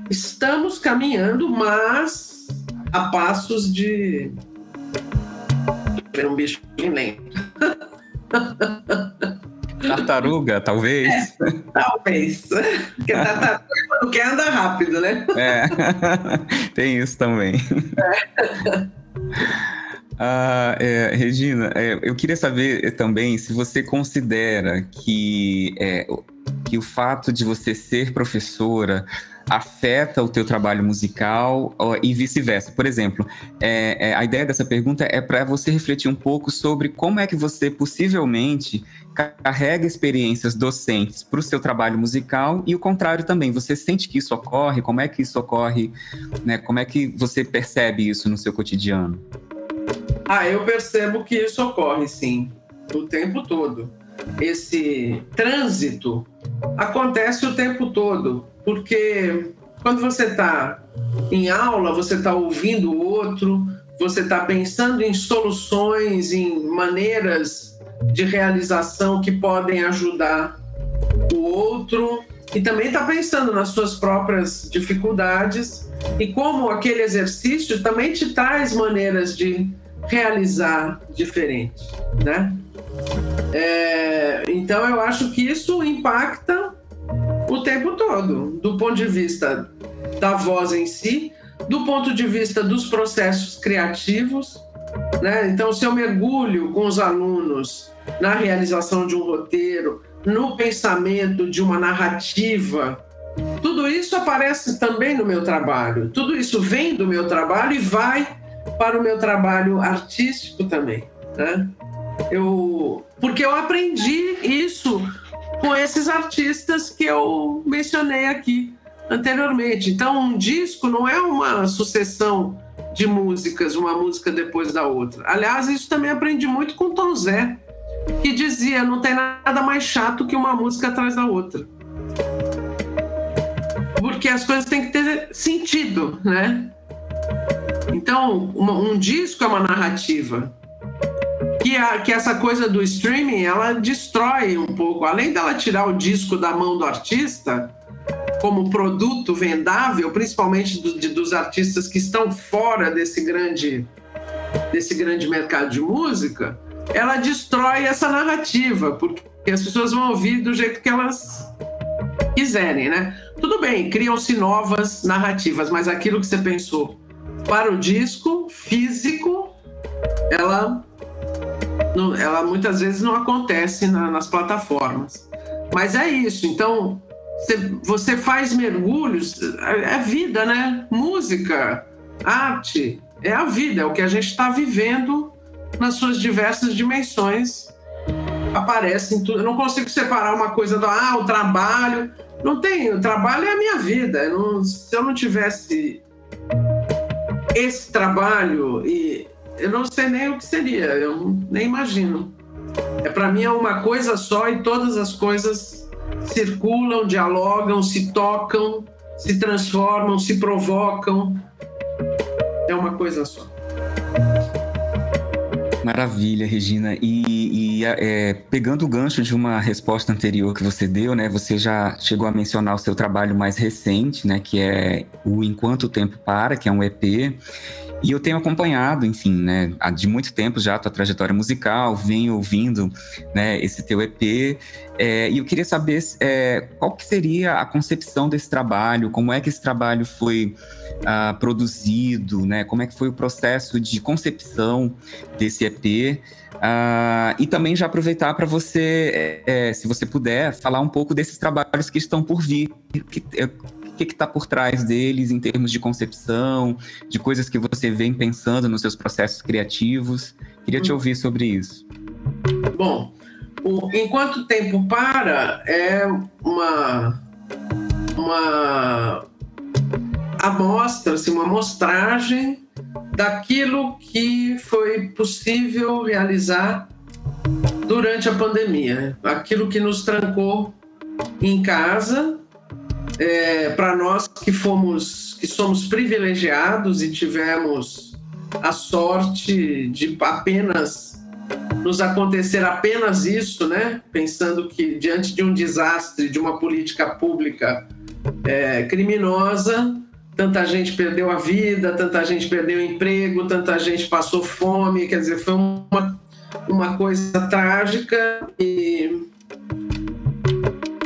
Estamos caminhando, mas a passos de. um bicho lento. (laughs) Tartaruga, talvez. É, talvez. Porque tartaruga não quer andar rápido, né? É, (laughs) tem isso também. É. (laughs) Ah, é, Regina, é, eu queria saber também se você considera que, é, que o fato de você ser professora afeta o teu trabalho musical e vice-versa. Por exemplo, é, é, a ideia dessa pergunta é para você refletir um pouco sobre como é que você possivelmente carrega experiências docentes para o seu trabalho musical e o contrário também. Você sente que isso ocorre? Como é que isso ocorre? Né? Como é que você percebe isso no seu cotidiano? Ah, eu percebo que isso ocorre, sim, o tempo todo. Esse trânsito acontece o tempo todo, porque quando você está em aula, você está ouvindo o outro, você está pensando em soluções, em maneiras de realização que podem ajudar o outro e também está pensando nas suas próprias dificuldades e como aquele exercício também te traz maneiras de realizar diferente, né? É, então eu acho que isso impacta o tempo todo, do ponto de vista da voz em si, do ponto de vista dos processos criativos, né? Então se eu mergulho com os alunos na realização de um roteiro, no pensamento de uma narrativa, tudo isso aparece também no meu trabalho. Tudo isso vem do meu trabalho e vai para o meu trabalho artístico também, né? Eu, porque eu aprendi isso com esses artistas que eu mencionei aqui anteriormente. Então, um disco não é uma sucessão de músicas, uma música depois da outra. Aliás, isso também aprendi muito com Tom Zé, que dizia: não tem nada mais chato que uma música atrás da outra. Porque as coisas têm que ter sentido, né? Então, um disco é uma narrativa. Que, a, que essa coisa do streaming, ela destrói um pouco. Além dela tirar o disco da mão do artista, como produto vendável, principalmente do, de, dos artistas que estão fora desse grande, desse grande mercado de música, ela destrói essa narrativa, porque as pessoas vão ouvir do jeito que elas quiserem, né? Tudo bem, criam-se novas narrativas, mas aquilo que você pensou para o disco físico, ela, ela muitas vezes não acontece na, nas plataformas. Mas é isso. Então, você faz mergulhos, é, é vida, né? Música, arte, é a vida, é o que a gente está vivendo nas suas diversas dimensões. Aparece em tudo. Eu não consigo separar uma coisa do ah, o trabalho. Não tem, o trabalho é a minha vida. Eu não, se eu não tivesse esse trabalho e eu não sei nem o que seria, eu nem imagino. É para mim é uma coisa só e todas as coisas circulam, dialogam, se tocam, se transformam, se provocam. É uma coisa só. Maravilha, Regina. E, e é, pegando o gancho de uma resposta anterior que você deu, né? Você já chegou a mencionar o seu trabalho mais recente, né? Que é o Enquanto o Tempo Para, que é um EP. E eu tenho acompanhado, enfim, né, de muito tempo já a tua trajetória musical, venho ouvindo, né, esse teu EP, é, e eu queria saber é, qual que seria a concepção desse trabalho, como é que esse trabalho foi uh, produzido, né, como é que foi o processo de concepção desse EP, ah, e também já aproveitar para você, é, é, se você puder, falar um pouco desses trabalhos que estão por vir, que, é, o que está por trás deles em termos de concepção, de coisas que você vem pensando nos seus processos criativos. Queria te hum. ouvir sobre isso. Bom, o Enquanto o Tempo Para é uma, uma amostra, assim, uma amostragem daquilo que foi possível realizar durante a pandemia, aquilo que nos trancou em casa é, para nós que fomos, que somos privilegiados e tivemos a sorte de apenas nos acontecer apenas isso, né? Pensando que diante de um desastre, de uma política pública é, criminosa, tanta gente perdeu a vida, tanta gente perdeu o emprego, tanta gente passou fome, quer dizer, foi uma, uma coisa trágica e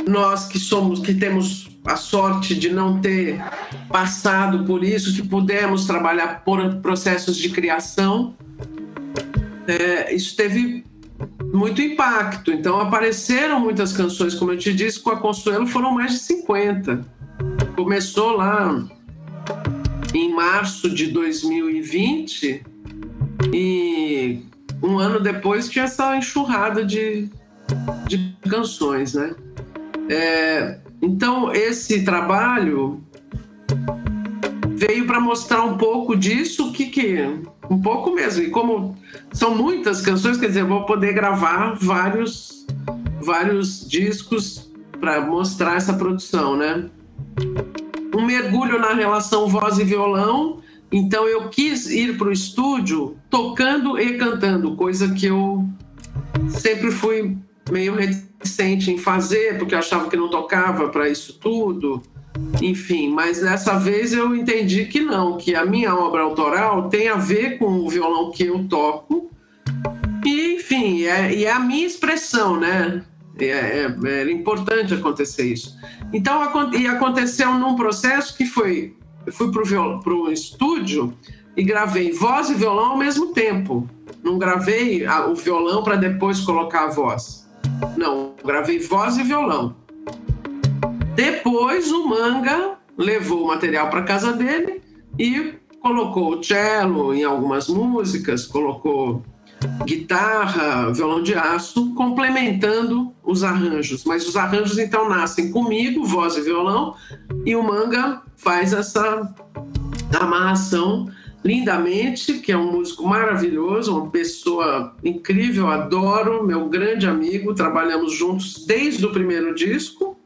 nós que somos, que temos a sorte de não ter passado por isso, que pudemos trabalhar por processos de criação, é, isso teve muito impacto. Então apareceram muitas canções, como eu te disse, com a Consuelo foram mais de 50. Começou lá em março de 2020 e um ano depois tinha essa enxurrada de, de canções, né? É, então, esse trabalho veio para mostrar um pouco disso, que, que um pouco mesmo. E como são muitas canções, quer dizer, eu vou poder gravar vários, vários discos para mostrar essa produção, né? Um mergulho na relação voz e violão. Então eu quis ir para o estúdio tocando e cantando, coisa que eu sempre fui meio reticente em fazer, porque eu achava que não tocava para isso tudo. Enfim, mas dessa vez eu entendi que não, que a minha obra autoral tem a ver com o violão que eu toco. E, enfim, é, e é a minha expressão, né? É, é, é importante acontecer isso. Então, e aconteceu num processo que foi: fui para o estúdio e gravei voz e violão ao mesmo tempo. Não gravei o violão para depois colocar a voz. Não, gravei voz e violão. Depois o Manga levou o material para casa dele e colocou cello em algumas músicas, colocou guitarra, violão de aço, complementando os arranjos. Mas os arranjos então nascem comigo, voz e violão, e o Manga faz essa amarração lindamente, que é um músico maravilhoso, uma pessoa incrível, adoro, meu grande amigo, trabalhamos juntos desde o primeiro disco.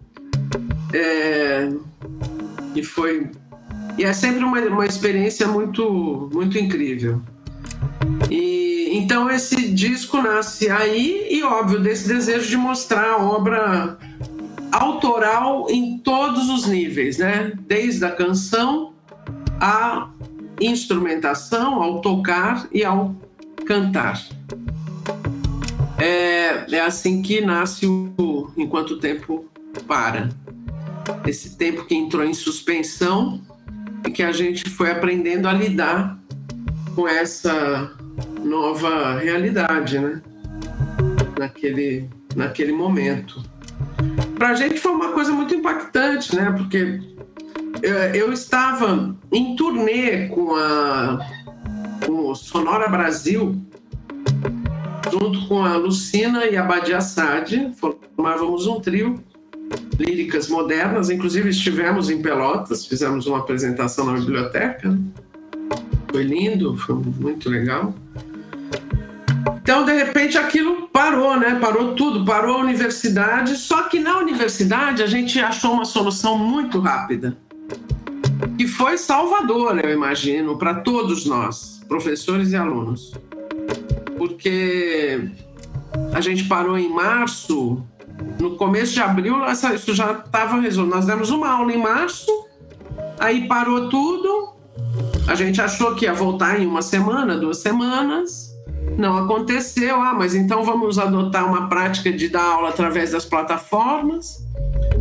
É, e foi e é sempre uma, uma experiência muito muito incrível. E então esse disco nasce aí e óbvio desse desejo de mostrar a obra autoral em todos os níveis, né? Desde a canção a instrumentação, ao tocar e ao cantar. É, é assim que nasce o Enquanto o Tempo Para. Esse tempo que entrou em suspensão e que a gente foi aprendendo a lidar com essa nova realidade, né? Naquele, naquele momento. Para a gente foi uma coisa muito impactante, né? Porque é, eu estava em turnê com a com o Sonora Brasil, junto com a Lucina e a Badia Sade, formávamos um trio, líricas modernas, inclusive estivemos em Pelotas, fizemos uma apresentação na biblioteca, foi lindo, foi muito legal. Então, de repente, aquilo parou, né? Parou tudo, parou a universidade. Só que na universidade a gente achou uma solução muito rápida que foi salvador, eu imagino, para todos nós, professores e alunos. Porque a gente parou em março, no começo de abril, isso já estava resolvido. Nós demos uma aula em março, aí parou tudo, A gente achou que ia voltar em uma semana, duas semanas. Não aconteceu. Ah, mas então vamos adotar uma prática de dar aula através das plataformas,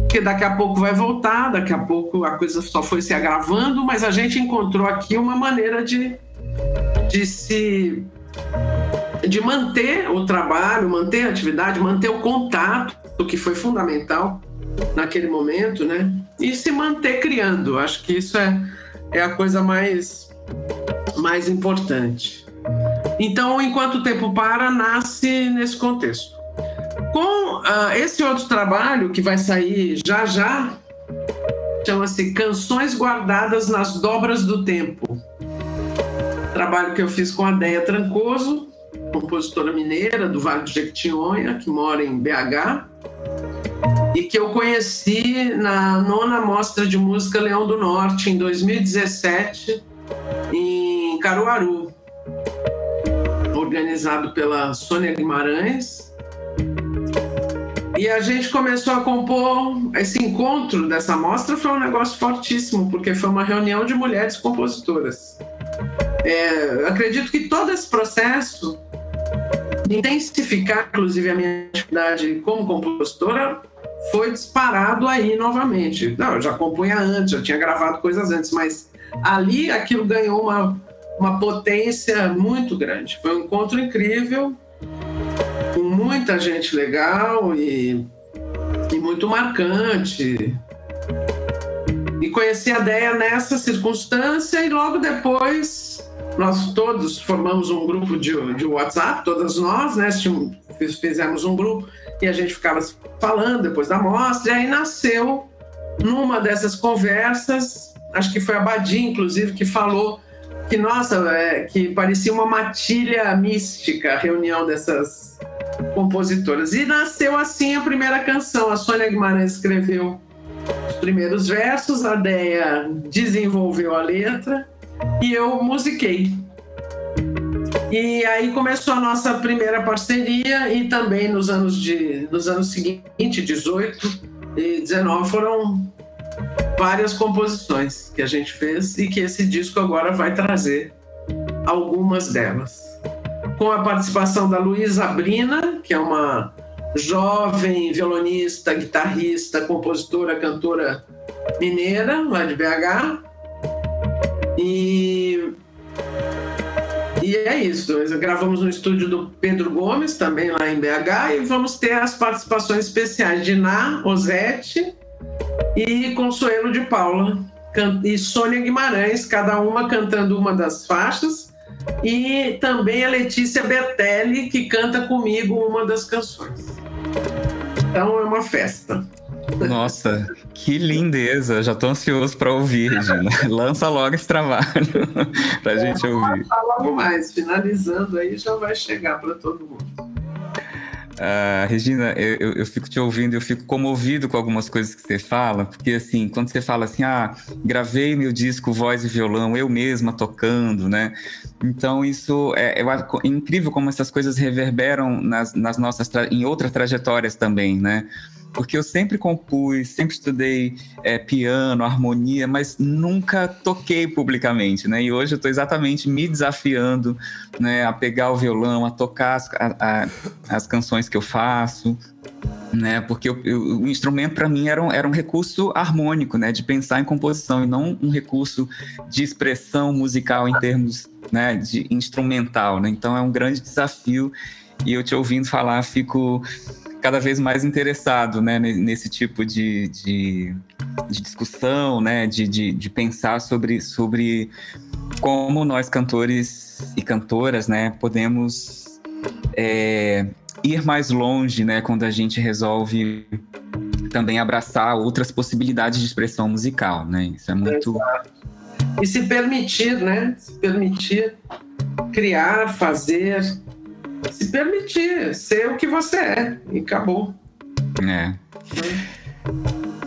que daqui a pouco vai voltar, daqui a pouco a coisa só foi se agravando, mas a gente encontrou aqui uma maneira de, de se de manter o trabalho, manter a atividade, manter o contato, o que foi fundamental naquele momento, né? E se manter criando. Acho que isso é, é a coisa mais, mais importante. Então, enquanto o tempo para, nasce nesse contexto. Com uh, esse outro trabalho que vai sair já já, chama-se Canções Guardadas nas Dobras do Tempo. Trabalho que eu fiz com a Deia Trancoso, compositora mineira do Vale do Jequitinhonha, que mora em BH, e que eu conheci na nona Mostra de Música Leão do Norte, em 2017, em Caruaru, organizado pela Sônia Guimarães. E a gente começou a compor. Esse encontro dessa mostra foi um negócio fortíssimo, porque foi uma reunião de mulheres compositoras. É, acredito que todo esse processo intensificar, inclusive, a minha atividade como compositora foi disparado aí novamente. Não, eu já compunha antes, já tinha gravado coisas antes, mas ali aquilo ganhou uma, uma potência muito grande. Foi um encontro incrível, com muita gente legal e, e muito marcante. E conheci a Deia nessa circunstância e logo depois nós todos formamos um grupo de, de WhatsApp, todas nós, né? Fizemos um grupo e a gente ficava falando depois da mostra, e aí nasceu numa dessas conversas, acho que foi a Badia, inclusive, que falou que, nossa, é, que parecia uma matilha mística a reunião dessas compositoras. E nasceu assim a primeira canção. A Sônia Guimarães escreveu os primeiros versos, a Deia desenvolveu a letra e eu musiquei. E aí começou a nossa primeira parceria e também nos anos de nos anos seguintes, 18 e 19 foram várias composições que a gente fez e que esse disco agora vai trazer algumas delas. Com a participação da Luísa Brina, que é uma jovem violonista, guitarrista, compositora, cantora mineira, lá de BH, e, e é isso. Gravamos no estúdio do Pedro Gomes, também lá em BH, e vamos ter as participações especiais de Ná, Osete e Consuelo de Paula e Sônia Guimarães, cada uma cantando uma das faixas, e também a Letícia Bertelli, que canta comigo uma das canções. Então é uma festa. Nossa, que lindeza! Já tô ansioso para ouvir, Regina. (laughs) Lança logo esse trabalho para a é, gente ouvir. Logo mais, finalizando aí já vai chegar para todo mundo. Uh, Regina, eu, eu, eu, fico te ouvindo, eu fico comovido com algumas coisas que você fala, porque assim, quando você fala assim, ah, gravei meu disco voz e violão, eu mesma tocando, né? Então isso é, é, é incrível como essas coisas reverberam nas, nas nossas em outras trajetórias também, né? Porque eu sempre compus, sempre estudei é, piano, harmonia, mas nunca toquei publicamente, né? E hoje eu estou exatamente me desafiando, né, a pegar o violão, a tocar as, a, a, as canções que eu faço, né? Porque eu, eu, o instrumento para mim era um, era um recurso harmônico, né? De pensar em composição e não um recurso de expressão musical em termos, né? De instrumental, né? Então é um grande desafio e eu te ouvindo falar fico cada vez mais interessado né, nesse tipo de, de, de discussão, né, de, de, de, pensar sobre, sobre como nós cantores e cantoras né, podemos é, ir mais longe né, quando a gente resolve também abraçar outras possibilidades de expressão musical. Né? Isso é muito. E se permitir, né? Se permitir criar, fazer, se permitir ser o que você é. E acabou. É.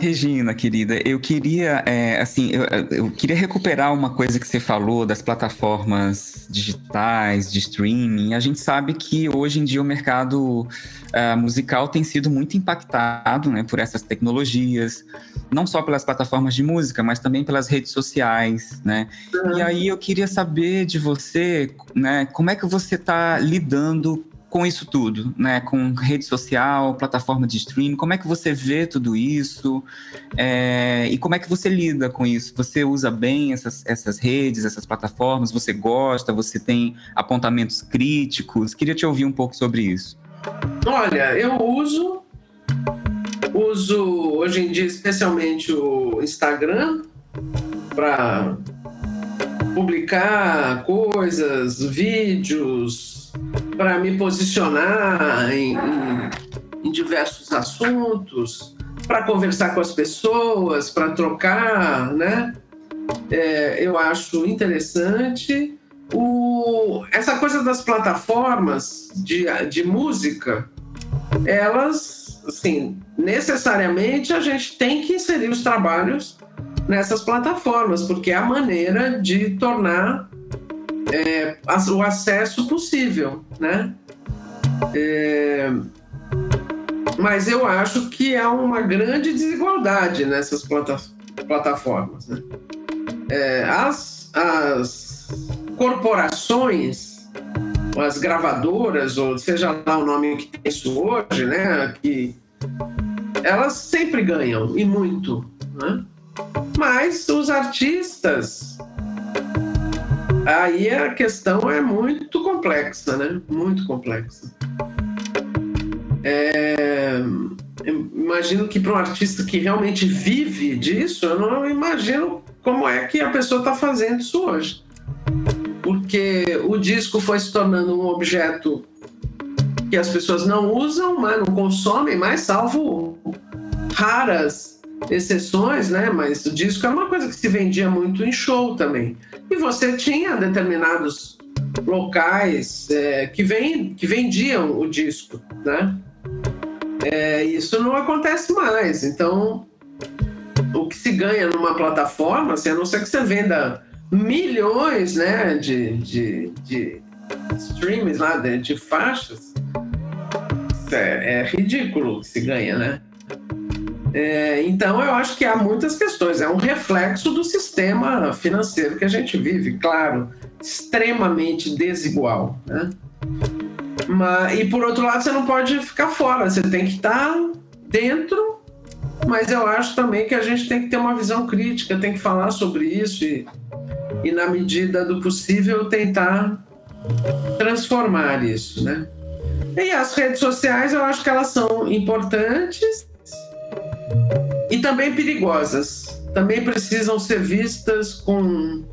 Regina, querida, eu queria, é, assim, eu, eu, queria recuperar uma coisa que você falou das plataformas digitais, de streaming. A gente sabe que hoje em dia o mercado uh, musical tem sido muito impactado né, por essas tecnologias, não só pelas plataformas de música, mas também pelas redes sociais, né? Uhum. E aí eu queria saber de você, né, como é que você está lidando com isso tudo, né? Com rede social, plataforma de streaming, como é que você vê tudo isso? É, e como é que você lida com isso? Você usa bem essas, essas redes, essas plataformas? Você gosta? Você tem apontamentos críticos? Queria te ouvir um pouco sobre isso. Olha, eu uso, uso hoje em dia especialmente o Instagram para publicar coisas, vídeos, para me posicionar em, em, em diversos assuntos, para conversar com as pessoas, para trocar, né? É, eu acho interessante. O, essa coisa das plataformas de, de música, elas, assim, necessariamente a gente tem que inserir os trabalhos nessas plataformas, porque é a maneira de tornar é, o acesso possível, né? É, mas eu acho que há uma grande desigualdade nessas plata plataformas. Né? É, as, as corporações, as gravadoras, ou seja lá o nome que tem isso hoje, né? Que elas sempre ganham, e muito. Né? Mas os artistas Aí a questão é muito complexa, né? Muito complexa. É, imagino que para um artista que realmente vive disso, eu não imagino como é que a pessoa está fazendo isso hoje. Porque o disco foi se tornando um objeto que as pessoas não usam, mas não consomem mais, salvo raras exceções, né? Mas o disco é uma coisa que se vendia muito em show também. E você tinha determinados locais é, que, vem, que vendiam o disco, né? É, isso não acontece mais. Então, o que se ganha numa plataforma, assim, a não ser que você venda milhões né, de, de, de streams lá, de, de faixas, é, é ridículo o que se ganha, né? É, então, eu acho que há muitas questões. É um reflexo do sistema financeiro que a gente vive, claro, extremamente desigual. Né? Mas, e, por outro lado, você não pode ficar fora, você tem que estar dentro. Mas eu acho também que a gente tem que ter uma visão crítica, tem que falar sobre isso e, e na medida do possível, tentar transformar isso, né? E as redes sociais, eu acho que elas são importantes, também perigosas. Também precisam ser vistas com,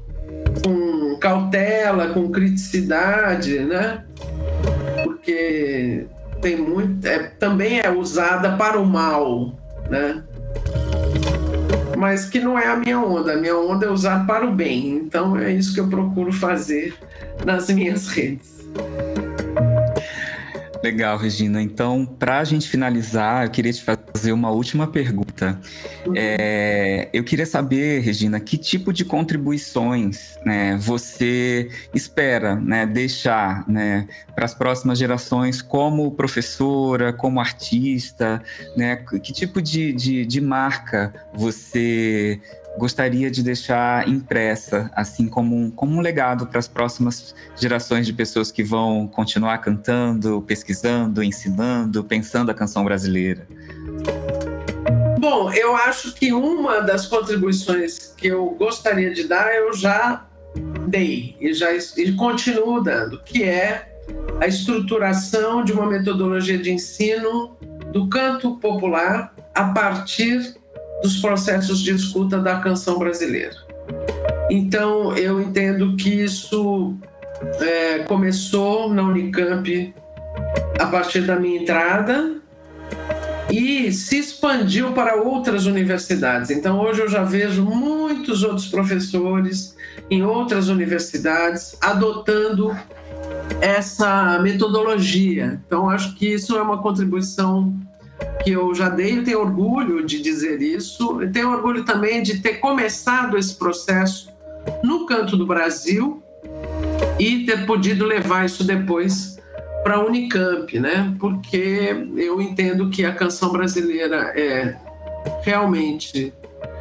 com cautela, com criticidade, né? Porque tem muito, é, também é usada para o mal, né? Mas que não é a minha onda. A minha onda é usar para o bem. Então é isso que eu procuro fazer nas minhas redes. Legal, Regina. Então, para a gente finalizar, eu queria te fazer uma última pergunta. Uhum. É, eu queria saber, Regina, que tipo de contribuições né, você espera né, deixar né, para as próximas gerações como professora, como artista? Né, que tipo de, de, de marca você gostaria de deixar impressa, assim como um, como um legado para as próximas gerações de pessoas que vão continuar cantando, pesquisando, ensinando, pensando a canção brasileira? Bom, eu acho que uma das contribuições que eu gostaria de dar eu já dei e já e continuo dando, que é a estruturação de uma metodologia de ensino do canto popular a partir dos processos de escuta da canção brasileira. Então, eu entendo que isso é, começou na Unicamp a partir da minha entrada e se expandiu para outras universidades. Então, hoje eu já vejo muitos outros professores em outras universidades adotando essa metodologia. Então, acho que isso é uma contribuição que eu já dei, eu tenho orgulho de dizer isso, tenho orgulho também de ter começado esse processo no canto do Brasil e ter podido levar isso depois para a Unicamp, né? Porque eu entendo que a canção brasileira é realmente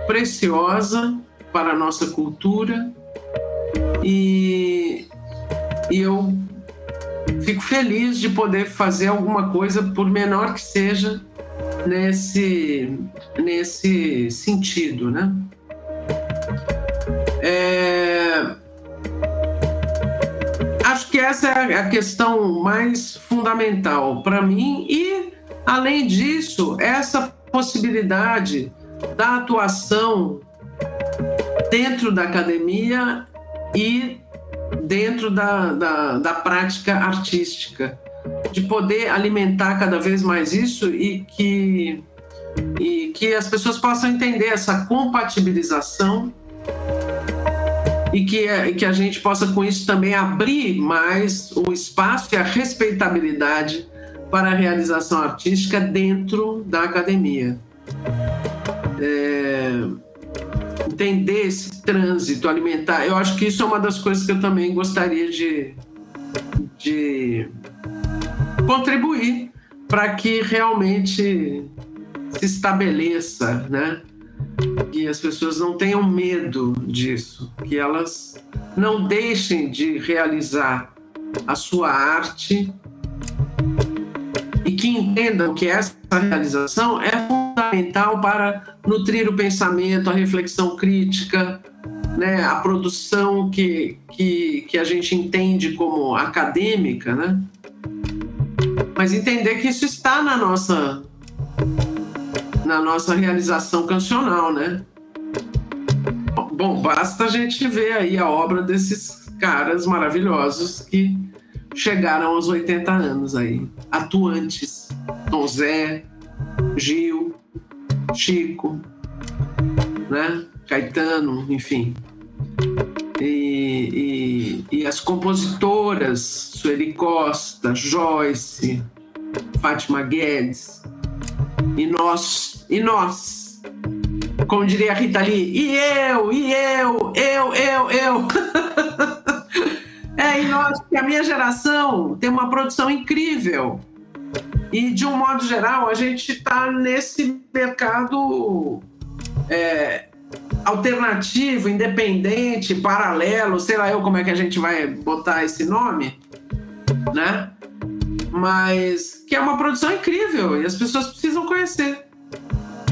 preciosa para a nossa cultura e, e eu fico feliz de poder fazer alguma coisa, por menor que seja, nesse, nesse sentido, né? É... Acho que essa é a questão mais fundamental para mim e, além disso, essa possibilidade da atuação dentro da academia e dentro da, da, da prática artística de poder alimentar cada vez mais isso e que, e que as pessoas possam entender essa compatibilização e que, e que a gente possa, com isso, também abrir mais o espaço e a respeitabilidade para a realização artística dentro da academia. É, entender esse trânsito alimentar, eu acho que isso é uma das coisas que eu também gostaria de, de contribuir para que realmente se estabeleça, né? Que as pessoas não tenham medo disso, que elas não deixem de realizar a sua arte e que entendam que essa realização é fundamental para nutrir o pensamento, a reflexão crítica, né, a produção que, que, que a gente entende como acadêmica, né? Mas entender que isso está na nossa na nossa realização cancional, né? Bom, basta a gente ver aí a obra desses caras maravilhosos que chegaram aos 80 anos aí, atuantes. Tom Zé, Gil, Chico, né? Caetano, enfim. E, e, e as compositoras, Sueli Costa, Joyce, Fátima Guedes, e nós, e nós, como diria a Rita Lee, e eu, e eu, eu, eu, eu. (laughs) é, e nós, que a minha geração tem uma produção incrível. E, de um modo geral, a gente está nesse mercado é, alternativo, independente, paralelo, sei lá eu como é que a gente vai botar esse nome, né? Mas que é uma produção incrível e as pessoas precisam conhecer.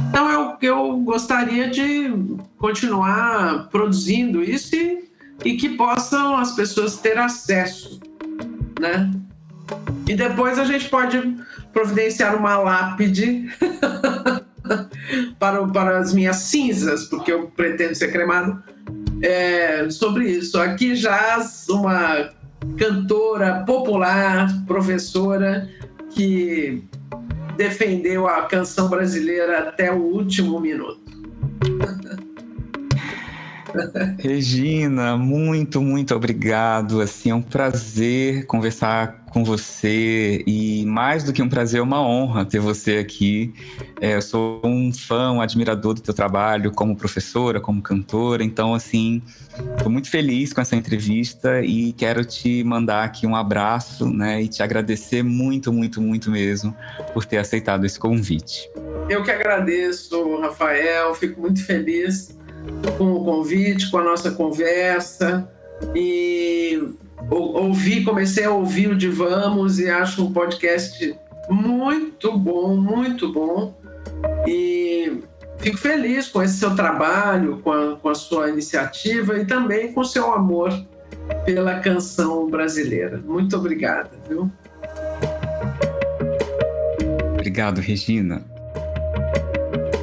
Então eu, eu gostaria de continuar produzindo isso e, e que possam as pessoas ter acesso, né? E depois a gente pode providenciar uma lápide (laughs) (laughs) para, para as minhas cinzas, porque eu pretendo ser cremado, é, sobre isso. Aqui jaz uma cantora popular, professora, que defendeu a canção brasileira até o último minuto. (laughs) Regina, muito, muito obrigado. Assim, é um prazer conversar com você e mais do que um prazer, é uma honra ter você aqui. É, eu sou um fã, um admirador do teu trabalho como professora, como cantora. Então, assim, estou muito feliz com essa entrevista e quero te mandar aqui um abraço, né? E te agradecer muito, muito, muito mesmo por ter aceitado esse convite. Eu que agradeço, Rafael. Fico muito feliz com o convite, com a nossa conversa e ouvi, comecei a ouvir o de Vamos e acho um podcast muito bom, muito bom e fico feliz com esse seu trabalho, com a, com a sua iniciativa e também com o seu amor pela canção brasileira. Muito obrigada, viu? Obrigado, Regina.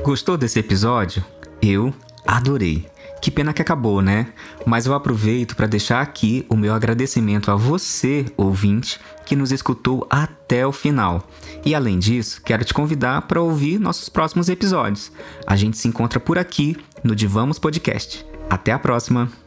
Gostou desse episódio? Eu Adorei. Que pena que acabou, né? Mas eu aproveito para deixar aqui o meu agradecimento a você, ouvinte, que nos escutou até o final. E além disso, quero te convidar para ouvir nossos próximos episódios. A gente se encontra por aqui no Divamos Podcast. Até a próxima!